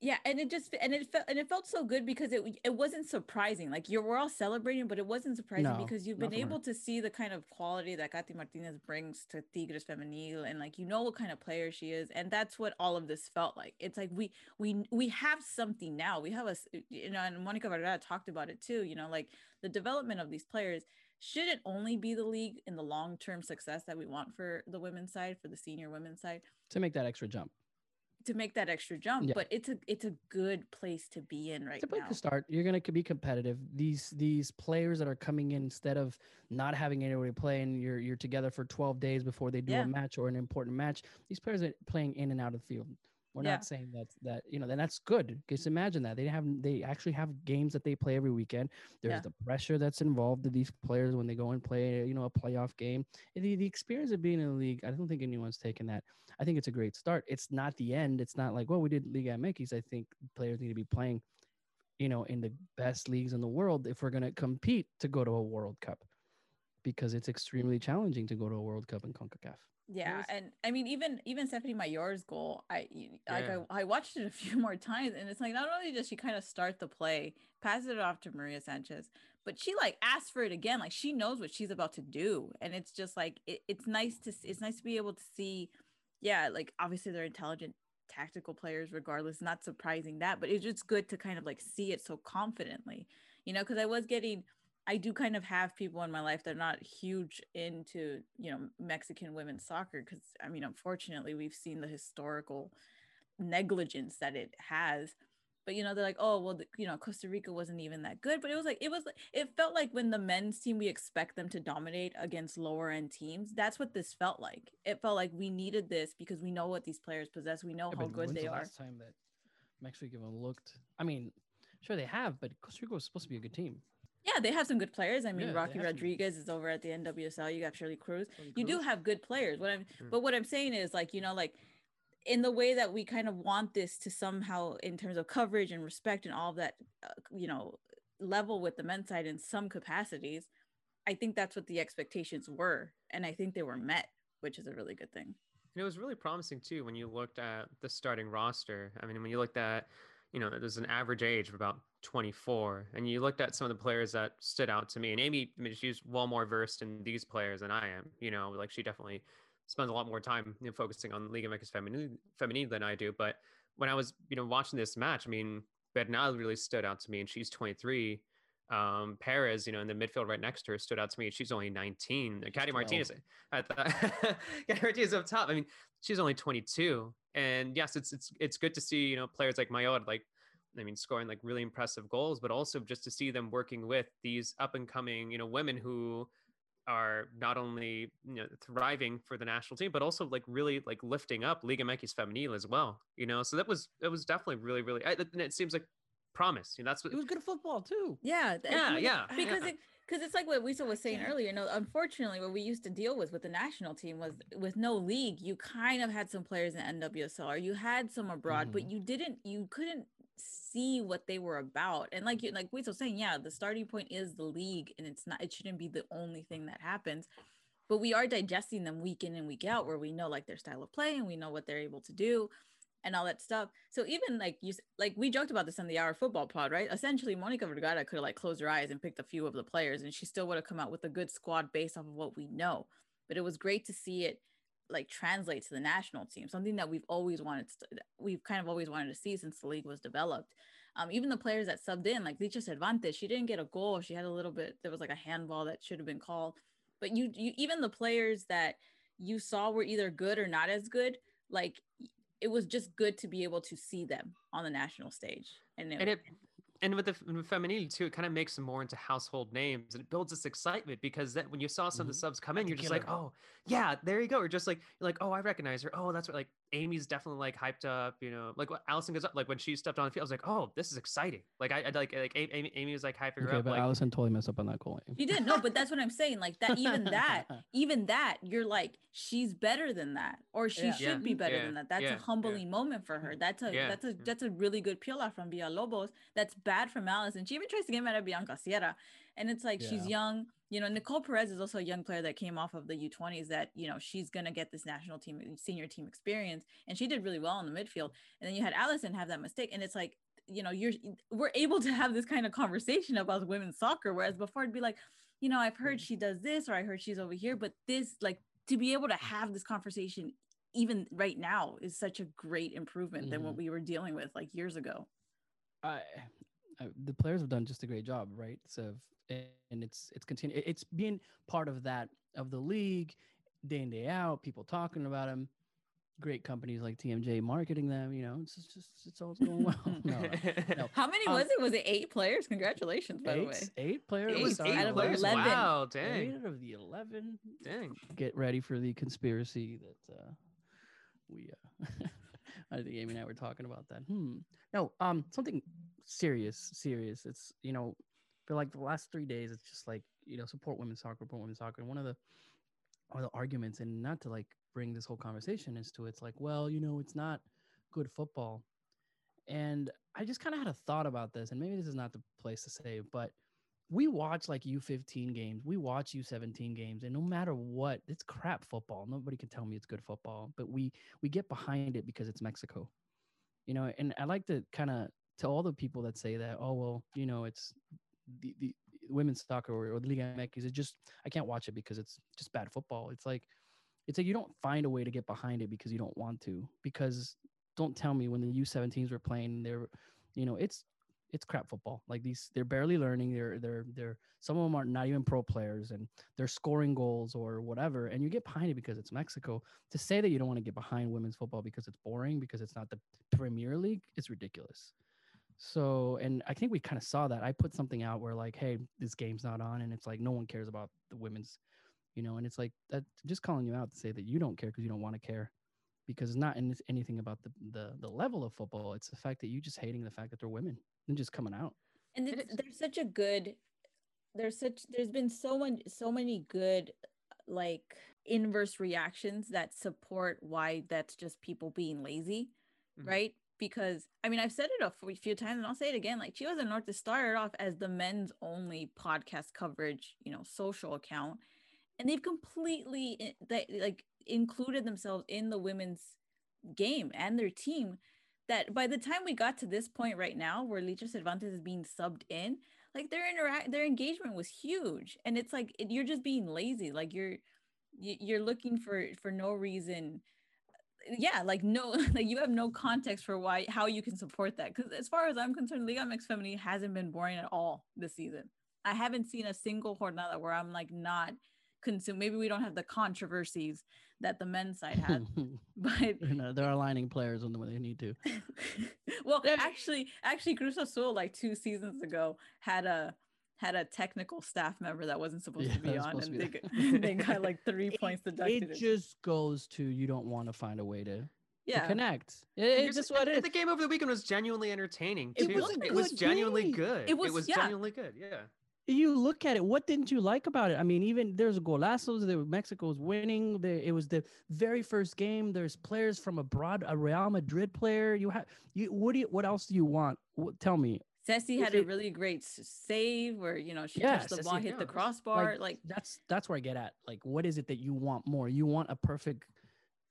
Yeah and it just and it felt and it felt so good because it it wasn't surprising like you're we're all celebrating but it wasn't surprising No, because you've been able to see the kind of quality that Katy Martinez brings to Tigres Femenil and like you know what kind of player she is and that's what all of this felt like. It's like we we we have something now. We have a you know and Monica Vergara talked about it too you know like the development of these players should it only be the league in the long-term success that we want for the women's side for the senior women's side? To make that extra jump. To make that extra jump Yeah. but it's a it's a good place to be in right it's a place now to start. You're gonna be competitive. These these players that are coming in instead of not having anybody play and you're you're together for 12 days before they do Yeah. a match or an important match. These players are playing in and out of the field. We're Yeah. not saying that that you know, then that's good. Because imagine that they have they actually have games that they play every weekend. There's Yeah. the pressure that's involved to these players when they go and play, you know, a playoff game. The, the experience of being in the league, I don't think anyone's taken that. I think it's a great start. It's not the end. It's not like, well, we did Liga MX. I think players need to be playing you know, in the best leagues in the world if we're going to compete to go to a World Cup because it's extremely challenging to go to a World Cup in CONCACAF. Yeah, was- and I mean, even even Stephanie Mayor's goal, I y- like Yeah. I, I watched it a few more times, and it's like not only does she kind of start the play, passes it off to Maria Sanchez, but she like asks for it again, like she knows what she's about to do, and it's just like it, it's nice to it's nice to be able to see, yeah, like obviously they're intelligent tactical players regardless not surprising that but it's just good to kind of like see it so confidently you know because i was getting I do kind of have people in my life that are not huge into, you know, Mexican women's soccer because I mean, unfortunately, we've seen the historical negligence that it has. But you know, they're like, oh well, the, you know, Costa Rica wasn't even that good. But it was like it was. It felt like when the men's team, we expect them to dominate against lower end teams. That's what this felt like. It felt like we needed this because we know what these players possess. We know Yeah, how good they the are. Last time that Mexico even looked, I mean, sure they have, but Costa Rica was supposed to be a good team. Yeah, they have some good players. I mean, Yeah, Rocky have some- Rodriguez is over at the NWSL. You got Shirley Cruz. Toni You do have good players. What I'm, Mm. but what I'm saying is like, you know, like in the way that we kind of want this to somehow, in terms of coverage and respect and all of that, uh, you know, level with the men's side in some capacities. I think that's what the expectations were, and I think they were met, which is a really good thing. And it was really promising too when you looked at the starting roster. I mean, when you looked at, you know, there's an average age of about 24, and you looked at some of the players that stood out to me. And Amy, I mean, she's well more versed in these players than I am. You know, like she definitely spends a lot more time you know, focusing on Liga MX Feminine, Feminine than I do. But when I was, you know, watching this match, I mean, Bernal really stood out to me, and she's 23. Um, Perez, you know, in the midfield right next to her, stood out to me. She's only 19. She's Katy 12. Martinez at the Katy Martinez up top. I mean, she's only 22 and yes it's it's it's good to see you know players like Mayor like I mean scoring like really impressive goals but also just to see them working with these up and coming you know women who are not only you know thriving for the national team but also like really like lifting up Liga MX Femenil as well you know so that was that was definitely really really I, and it seems like promise you know that's what It was good football too. Yeah, Yeah, I mean, yeah, because yeah. it because it's like what Wiso was saying earlier. You know, unfortunately, what we used to deal with with the national team was with no league. You kind of had some players in NWSL, or you had some abroad, but mm-hmm. you didn't. You couldn't see what they were about. And like you, like Wiso saying, yeah, the starting point is the league, and it's not. It shouldn't be the only thing that happens. But we are digesting them week in and week out, where we know like their style of play and we know what they're able to do and all that stuff. So even like you, like we joked about this on the Hour Football Pod, right? Essentially, Monica Vergara could have like closed her eyes and picked a few of the players, and she still would have come out with a good squad based off of what we know. But it was great to see it like translate to the national team, something that we've always wanted. To, we've kind of always wanted to see since the league was developed. Um, even the players that subbed in, like Licha Cervantes, she didn't get a goal. She had a little bit. There was like a handball that should have been called. But you, you even the players that you saw were either good or not as good. Like it was just good to be able to see them on the national stage. And it, and it and with the f- with feminine too, it kind of makes them more into household names and it builds this excitement because then when you saw some of the Mhm. subs come in, you're just like, oh yeah, there you go. Or just like you're like, oh, I recognize her. Oh, that's what like Amy's definitely like hyped up. You know, like what Allison goes up like when she stepped on the field. I was like, oh, this is exciting. Like I, I like like Amy, Amy was like hyping her Okay, up. but Like Allison totally messed up on that goal. You did no, but that's what I'm saying. Like that, even that, even that, you're like, she's better than that, or she Yeah. should Yeah. be better Yeah. than that. That's Yeah. a Yeah. humbling moment for her. That's a Yeah. that's a that's a really good peel from Villalobos. That's bad from Allison. She even tries to get mad at Bianca Sierra, and it's like she's young. You know, Nicole Perez is also a young player that came off of the U20s. That you know she's gonna get this national team, senior team experience, and she did really well in the midfield. And then you had Allison have that mistake, and it's like you know you're we're able to have this kind of conversation about women's soccer. Whereas before it'd be like you know i've heard she does this or i heard she's over here. But this like to be able to have this conversation even right now is such a great improvement than what mm-hmm. we were dealing with like years ago. I, I, the players have done just a great job, right? So, and it's it's continue. It's being part of that of the league, day in day out. People talking about them. Great companies like TMJ marketing them. You know, it's just, just it's all going well. no, no. no. how many Um, was it was it eight players congratulations by the way Eight, eight players. it Eight was started out eight of players. 11. Wow, Eight dang, out of the eleven. dang. Get ready for the conspiracy that uh, we. Uh, I think Amy and I were talking about that. Hmm. No. Um. Something serious. Serious. It's you know, for like the last three days, it's just like you know, support women's soccer, support women's soccer. And one of the one of the arguments, and not to like bring this whole conversation is to it's like, well, you know, it's not good football. And I just kind of had a thought about this, and maybe this is not the place to say, but we watch like U15 games, we watch U17 games, and no matter what, it's crap football. Nobody can tell me it's good football, but we we get behind it because it's Mexico, you know. And I like to kind of to all the people that say that, oh well, you know, it's the, the women's soccer or, or the Liga MX is just I can't watch it because it's just bad football. It's like it's like you don't find a way to get behind it because you don't want to. Because don't tell me when the U17s were playing, they're you know it's it's crap football. Like these, they're barely learning. They're they're they're some of them are not even pro players, and they're scoring goals or whatever. And you get behind it because it's Mexico. To say that you don't want to get behind women's football because it's boring because it's not the Premier League is ridiculous. So, and I think we kind of saw that. I put something out where like, hey, this game's not on, and it's like no one cares about the women's, you know, and it's like that. Just calling you out to say that you don't care because you don't want to care, because it's not in anything about the, the the level of football. It's the fact that you just hating the fact that they're women and just coming out. and It it's, is. there's such a good there's such there's been so much so many good like inverse reactions that support why that's just people being lazy Mhm. right because i mean i've said it a few times and i'll say it again like chivas and norte started off as the men's only podcast coverage you know social account and they've completely they like included themselves in the women's game and their team that by the time we got to this point right now where Licha Cervantes is being subbed in, like their interact their engagement was huge. And it's like it, you're just being lazy. Like you're you- you're looking for for no reason. Yeah, like no like you have no context for why how you can support that. Because as far as I'm concerned, Liga MX Feminine hasn't been boring at all this season. I haven't seen a single jornada where I'm like not consumed. Maybe we don't have the controversies that the men's side had, but they're, not, they're aligning players when they need to. well, Yeah. actually, actually, Cruz Azul like two seasons ago had a had a technical staff member that wasn't supposed Yeah, to be on, and to they, got, they got like three It- points deducted. It just goes to you don't want to find a way to, to yeah, connect. It- It's just what it is. The game over the weekend was genuinely entertaining It was a it was genuinely game. good. It was- yeah. genuinely good. Yeah. You look at it, what didn't you like about it? I mean, even there's golazos. There, Mexico was winning. There, it was the very first game. There's players from abroad. A Real Madrid player. You have you. What do you? What else do you want? What, tell me. Ceci had a really great save where you know she Yeah, touched the Ceci, ball, hit yeah, the crossbar. Like, that's that's where I get at. Like, what is it that you want more? You want a perfect.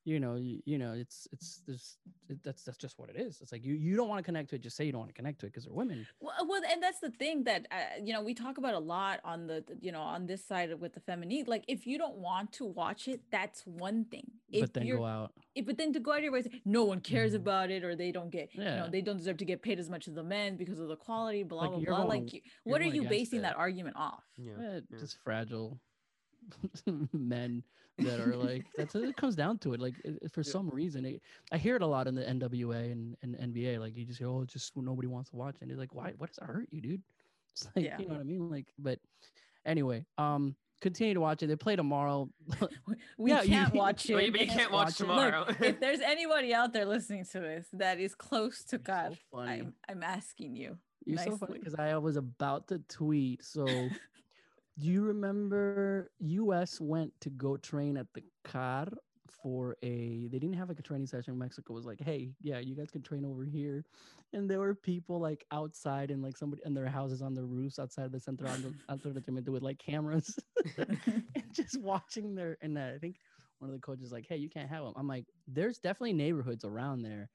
You know, you, you know, it's it's there's it, that's that's just what it is. It's like you you don't want to connect to it. Just say you don't want to connect to it because they're women. Well, well, and that's the thing that uh, you know we talk about a lot on the the- you know on this side of- with the feminine. Like, if you don't want to watch it, that's one thing. If but then you're, go out. if, but then to go out of your way, no one cares Mhm. about it, or they don't get, you know, Yeah. they don't deserve to get paid as much as the men because of the quality, blah Like, blah blah. going- Like, what are you against basing it. that argument off? Yeah. Eh, yeah. Just fragile. men that are like that's it comes down to it. Like it- it- for Yeah. some reason, it, I hear it a lot in the NWA and, and NBA. Like you just go, oh, it's just nobody wants to watch, it. and it's like, why? What does it hurt you, dude? It's like Yeah. you know what I mean. Like, but anyway, um, continue to watch it. They play tomorrow. We Yeah, can't watch it. you- but you can't watch watch tomorrow. Look, if there's anybody out there listening to this that is close to You're God, funny. I'm, I'm asking you. You're so funny because I was about to tweet. So, do you remember U.S. went to go train at the car for a? They didn't have like a training session. Mexico was like, "Hey, yeah, you guys can train over here," and there were people like outside and like somebody in their houses on their roofs outside of the center outside the gym with like cameras and just watching their. And uh, I think one of the coaches like, "Hey, you can't have them." I'm like, "There's definitely neighborhoods around there.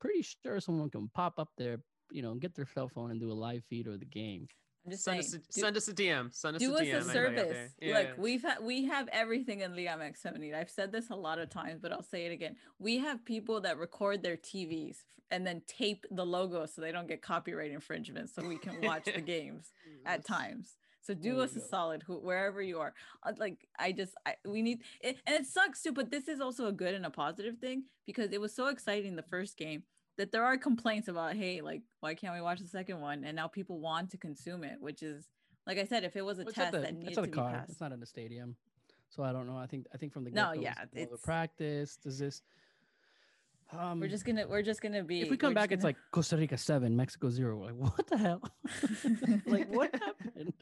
Pretty sure someone can pop up there." You know, get their cell phone and do a live feed of the game. I'm just Send saying. us, a, do- send us a DM. Send us do a us DM. a anybody out service. Yeah, Look, we've ha- we have everything in Liam X78. I've said this a lot of times, but I'll say it again. We have people that record their TVs and then tape the logo so they don't get copyright infringement, so we can watch the games at times. So do us a solid, who, wherever you are. Uh, Like I just, I, we need, it, and it sucks too. But this is also a good and a positive thing because it was so exciting the first game that there are complaints about, hey, like why can't we watch the second one? And now people want to consume it, which is, like I said, if it was a it's test the, that it's needed at to the be passed. It's not in the stadium, so I don't know. I think I think from the No, yeah, it's it's- practice. Does this? Um, we're just gonna, we're just gonna be. if we come back, it's gonna- like Costa Rica seven, Mexico zero. Like what the hell? like what happened?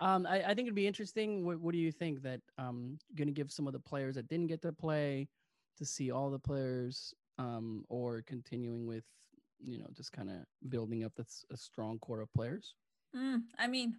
Um, I, I think it'd be interesting. What, what do you think that um going to give some of the players that didn't get to play to see all the players, um, or continuing with you know just kind of building up that's a strong core of players? Mm, I mean,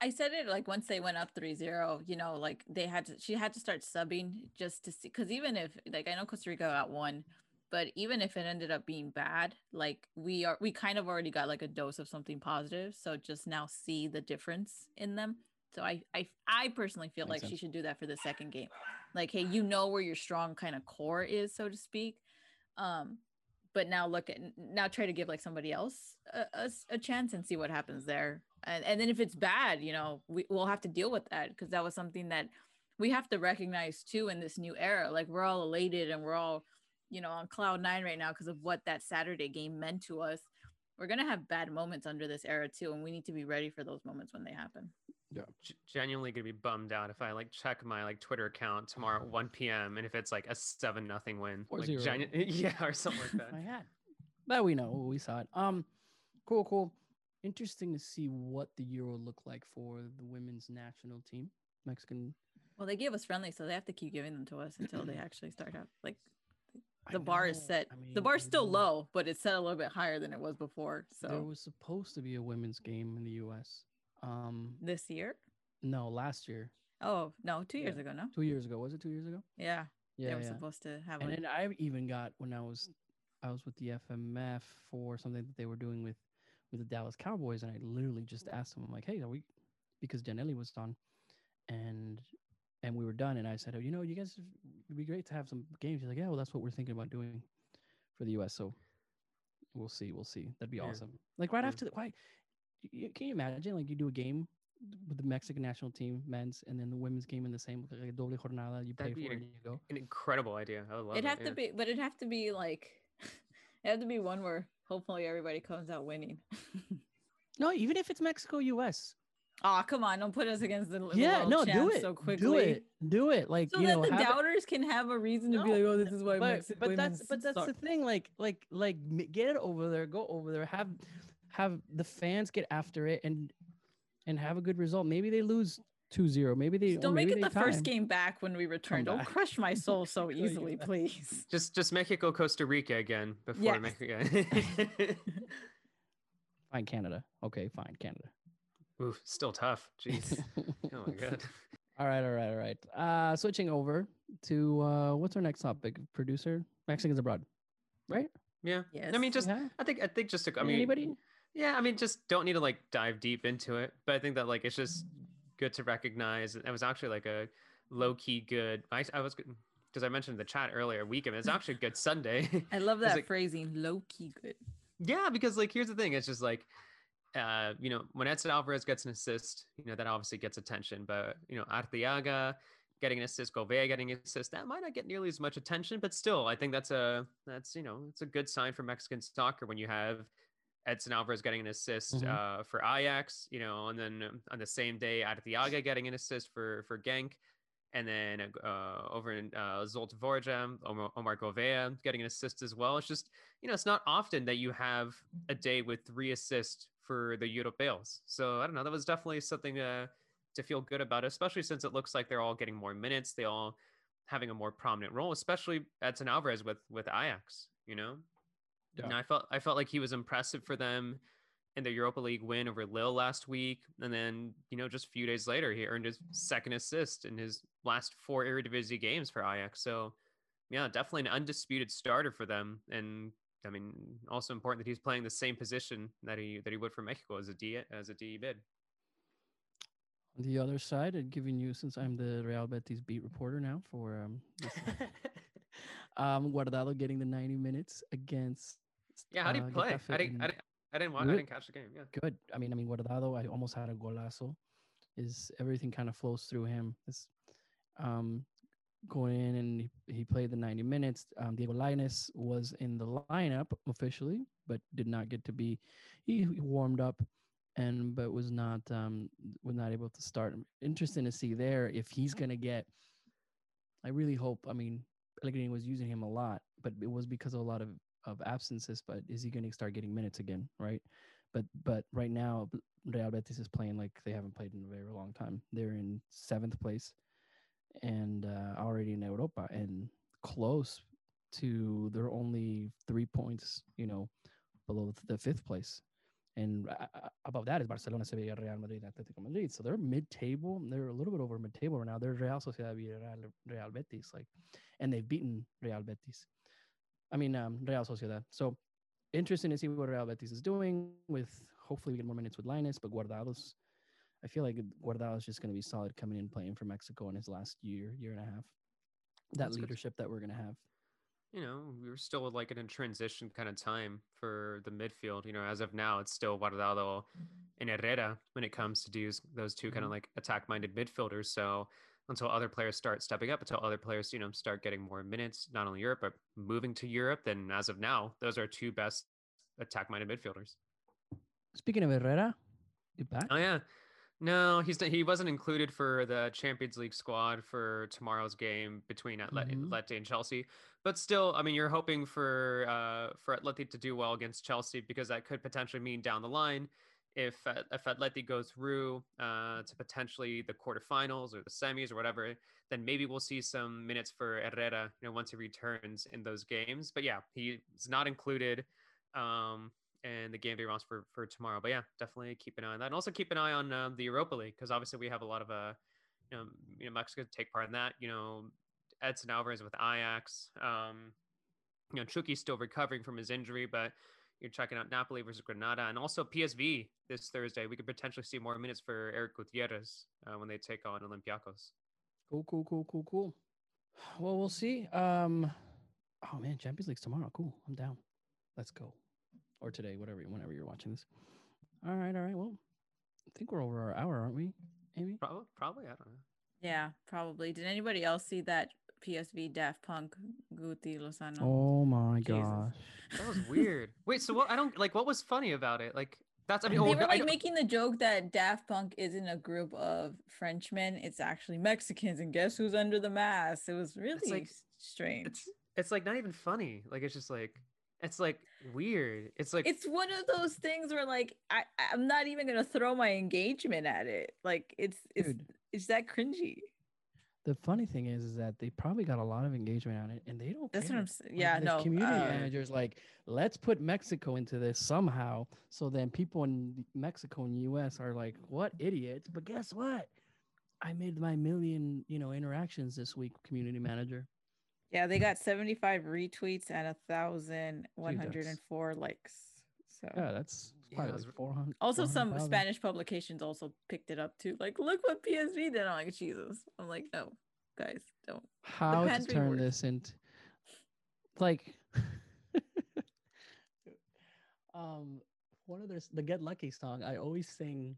I said it like once they went up 3-0, you know, like they had to she had to start subbing just to see cuz even if like I know Costa Rica got one, but even if it ended up being bad, like we are we kind of already got like a dose of something positive, so just now see the difference in them. So I I I personally feel Makes like she should do that for the second game. Like hey, you know where your strong kind of core is, so to speak. Um but now look at now try to give like somebody else a a chance and see what happens there. And, and then if it's bad you know we, we'll have to deal with that because that was something that we have to recognize too in this new era. Like we're all elated and we're all you know on cloud nine right now because of what that saturday game meant to us. We're gonna have bad moments under this era too and we need to be ready for those moments when they happen G- genuinely gonna be bummed out if I like check my like Twitter account tomorrow at 1 p.m. and if it's like a seven nothing win, Or like, zero. genu- yeah, or something like that. I had. But we know we saw it. Um, cool, cool. Interesting to see what the Euro look like for the women's national team. Mexican. well they gave us friendly so they have to keep giving them to us until they actually start out like I the bar is set I the bar's still low but it's set a little bit higher than it was before so There was supposed to be a women's game in the U.S. Um, this year no, last year, Oh no, two years Yeah. ago, no? two years ago. Was it two years ago? Yeah, Yeah, they were yeah. supposed to have And one. then I even got when I was I was with the FMF for something that they were doing with with the Dallas Cowboys, and I literally just asked them, I'm like, "Hey, are we?" Because Janelli was on, and and we were done, and I said, "Oh, you know, you guys, it'd be great to have some games." He's like, "Yeah, well, that's what we're thinking about doing for the U.S." So we'll see, we'll see. That'd be Yeah. awesome. Like right after the why? Y- Can you imagine like you do a game with the Mexican national team men's and then the women's game in the same like a doble jornada you pay That'd be for it an and you go An incredible idea. I love It'd it. have yeah. to be, but it'd have to be like, it had to be one where hopefully everybody comes out winning. no even if it's Mexico US oh come on, don't put us against the, the yeah world no do it so quickly. do it do it like So you that know the have it- doubters can have a reason to be like, oh, this is why but, Mexican but that's but that's the thing like like like get it over there go over there have have the fans get after it and and have a good result maybe they lose 2-0 maybe they don't make it the they first game back when we return. Don't back. crush my soul so easily, back. please. Just just Mexico, Costa Rica again before Yes. Mexico. fine Canada okay fine Canada Oof, still tough. Jeez. Oh my god. all right all right all right uh switching over to uh what's our next topic producer Mexicans abroad right Yeah. Yes. I mean, just yeah I think I think just to, I mean anybody Yeah, I mean, just don't need to like dive deep into it, but I think that like it's just good to recognize. It was actually like a low key good. I I was because I mentioned in the chat earlier weekend. It's actually a good Sunday. I love that like- phrasing, low key good. yeah, because like here's the thing. It's just like uh, you know, when Edson Alvarez gets an assist, you know, that obviously gets attention. But, you know, Arteaga getting an assist, Govea getting an assist, that might not get nearly as much attention. But still, I think that's a that's you know, it's a good sign for Mexican soccer when you have Edson Alvarez getting an assist Mhm. uh, for Ajax, you know, and then on the same day, Arteaga getting an assist for for Genk, and then uh, over in uh, Zulte Waregem, Omar, Omar Govea getting an assist as well. It's just you know, it's not often that you have a day with three assists for the Europeos. So I don't know, that was definitely something to to feel good about, especially since it looks like they're all getting more minutes, they all having a more prominent role, especially Edson Alvarez with with Ajax, you know. Yeah. And I felt I felt like he was impressive for them in the Europa League win over Lille last week, and then you know just a few days later he earned his second assist in his last four Eredivisie games for Ajax. So yeah, definitely an undisputed starter for them, and I mean also important that he's playing the same position that he that he would for Mexico as a D as a DE bid. On the other side, and giving you since I'm the Real Betis beat reporter now for um, this, um Guardado getting the 90 minutes against. Yeah, how do you uh, play? Getafe I didn't, in- I didn't I didn't watch, I didn't catch the game. Yeah. good. I mean, I mean, Guardado, I almost had a golazo. Is everything kind of flows through him? Is um, going in and he, he played the 90 minutes. Um, Diego Lainez was in the lineup officially, but did not get to be. He, he warmed up, and but was not um, was not able to start. Interesting to see there if he's gonna get. I really hope. I mean, Pellegrini was using him a lot, but it was because of a lot of of absences. But is he going to start getting minutes again? Right. But but right now, Real Betis is playing like they haven't played in a very long time. They're in seventh place, and uh, already in Europa and close to. They're only three points, you know, below the fifth place. And uh, uh, above that is Barcelona, Sevilla, Real Madrid, Atletico Madrid. So they're mid-table. They're a little bit over mid-table right now. They're Real Sociedad, Real, Real Betis, like, and they've beaten Real Betis. I mean, um, Real Sociedad. So interesting to see what Real Betis is doing. With hopefully we get more minutes with Lainez, but Guardado's. I feel like Guardado's just going to be solid coming in playing for Mexico in his last year, year and a half. That That's good. leadership that we're going to have. you know, we were still like in a transition kind of time for the midfield. You know, as of now, it's still Guardado and Herrera when it comes to those 2 kind of like attack-minded midfielders. So until other players start stepping up, until other players, you know, start getting more minutes, not only Europe but moving to Europe, then as of now, those are two best attack-minded midfielders. Speaking of Herrera, you back? Oh yeah. No, he's not- he wasn't included for the Champions League squad for tomorrow's game between Atleti, Mhm. Atleti and Chelsea. But still, I mean, you're hoping for uh, for Atleti to do well against Chelsea because that could potentially mean down the line, if uh, if Atleti go through uh, to potentially the quarterfinals or the semis or whatever, then maybe we'll see some minutes for Herrera, you know, once he returns in those games. But yeah, he's not included. Um, and the game day roster for, for tomorrow. But yeah, definitely keep an eye on that, and also keep an eye on um, the Europa League because obviously we have a lot of uh, you know, you know, Mexico to take part in that. You know, Edson Alvarez with Ajax. Um, you know, Chucky's still recovering from his injury, but you're checking out Napoli versus Granada, and also PSV this Thursday. We could potentially see more minutes for Eric Gutierrez uh, when they take on Olympiacos. Cool, cool, cool, cool, cool. Well, we'll see. Um, oh man, Champions League's tomorrow. Cool, I'm down. Let's go. Or today, whatever, whenever you're watching this. All right, all right. Well, I think we're over our hour, aren't we, Amy? Probably, probably, I don't know. Yeah, probably. Did anybody else see that PSV Daft Punk Guti Lozano? Oh my Jesus. gosh. That was weird. Wait, so what? I don't like. What was funny about it? Like that's. I mean, they oh, were like making the joke that Daft Punk isn't a group of Frenchmen; it's actually Mexicans, and guess who's under the mask? It was really like- strange. it's it's like not even funny. Like it's just like it's like weird. It's like it's one of those things where like I I'm not even gonna throw my engagement at it. Like it's it's Dude. it's that cringy. The funny thing is, is that they probably got a lot of engagement on it, and they don't. That's what. I'm saying. Like, Yeah, no. Community uh, managers like, let's put Mexico into this somehow, so then people in Mexico and U.S. are like, what idiots? But guess what? I made my million, you know, interactions this week. Community manager. Yeah, they got 75 retweets and a thousand one hundred and four likes. So Yeah, that's Yeah, like 400. also some 400,000. Spanish publications also picked it up too. Like, look what PSV did. I'm like, Jesus. I'm like, no, guys, don't. How to turn works. this into like, um, one of their the Get Lucky song. I always sing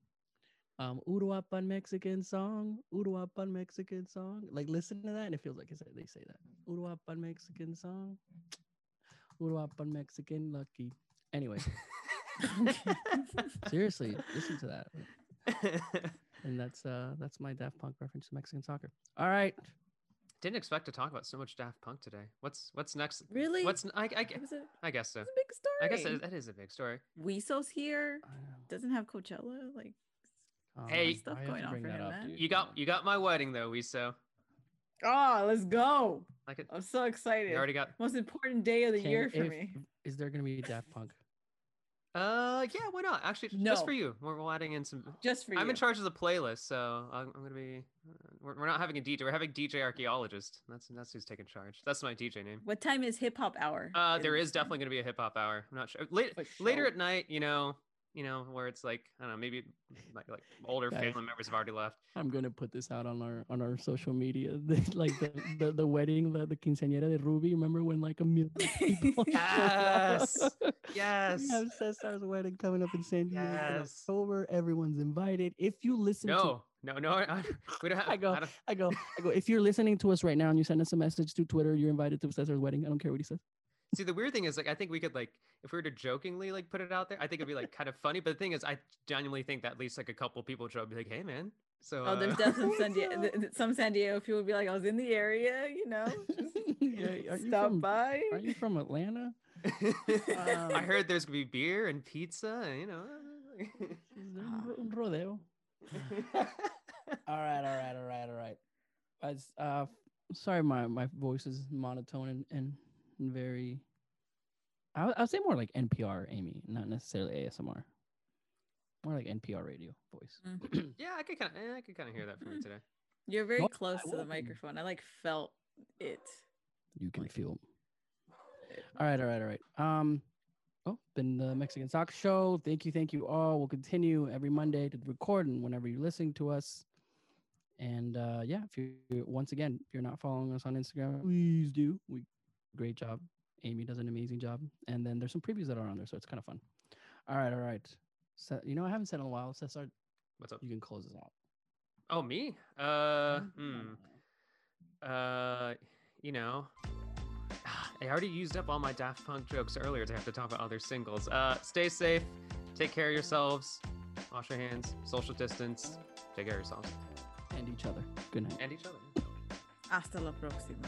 um Uruapan Mexican song, Uruapan Mexican song. Like listen to that and it feels like it's, they say that. Uruapan Mexican song. Uruapan Mexican lucky. Anyway, seriously, listen to that. And that's uh that's my Daft Punk reference to Mexican soccer. All right. Didn't expect to talk about so much Daft Punk today. What's what's next? Really? What's I I, It was a, it I guess so. was a big story. I guess it, that is a big story. Wiso's here. Doesn't have Coachella. Like Um, Hey. Stuff going on for him, up, man. You got you got my wedding though, Wiso. Oh, let's go. I could I'm so excited. you already got Most important day of the Can- year for if- me. Is there gonna be Daft Punk? Uh yeah, why not? Actually no. just for you. We're, we're adding in some Just for you. I'm in charge of the playlist, so I'm, I'm gonna be. We're, we're not having a DJ. We're having DJ archaeologist. That's that's who's taking charge. That's my DJ name. What time is hip hop hour? Uh, there is definitely gonna be a hip hop hour. I'm not sure. Late, For later at night, you know, you know, where it's like I don't know, maybe like like older Guys. family members have already left. I'm gonna put this out on our on our social media. Like the, the the wedding, the, the quinceañera de Ruby. Remember when like a million people? Yes. Yes. We have Cesar's wedding coming up in San Diego in Yes. October. Everyone's invited. If you listen to No, no, no. I, we don't have. I go, don't- I go, I go. If you're listening to us right now and you send us a message to Twitter, you're invited to Cesar's wedding. I don't care what he says. See, the weird thing is, like, I think we could, like, if we were to jokingly, like, put it out there, I think it'd be, like, kind of funny. But the thing is, I genuinely think that at least, like, a couple people would show up be like, hey, man. So, Oh, there's uh, definitely San Diego. th- th- Some San Diego people would be like, I was in the area, you know, just yeah, you stop from, by. Are you from Atlanta? I Um, heard there's gonna be beer and pizza, you know. Un rodeo? All right, all right, all right, all right. I s- uh, sorry, my my voice is monotone and and, and very. I would- I would say more like NPR, Amy, not necessarily ASMR. More like NPR radio voice. yeah, I could kind of, I could kind of hear that from you today. You're very No, close I to the microphone. I like felt it. You can Like- feel. All right, all right, all right. Um, oh, been the Mexican Soccer Show. Thank you, thank you all. We'll continue every Monday to record and whenever you're listening to us. And uh, yeah, if you once again, if you're not following us on Instagram, please do. We great job. Amy does an amazing job. And then there's some previews that are on there, so it's kind of fun. All right, all right. So, you know, I haven't said in a while. Cesar, What's up? you can close this out. Oh, me? Uh, hmm. Uh, you know, I already used up all my Daft Punk jokes earlier to have to talk about other singles. Uh, stay safe, take care of yourselves, wash your hands, social distance, take care of yourselves And each other. Good night. and each other. Hasta la próxima.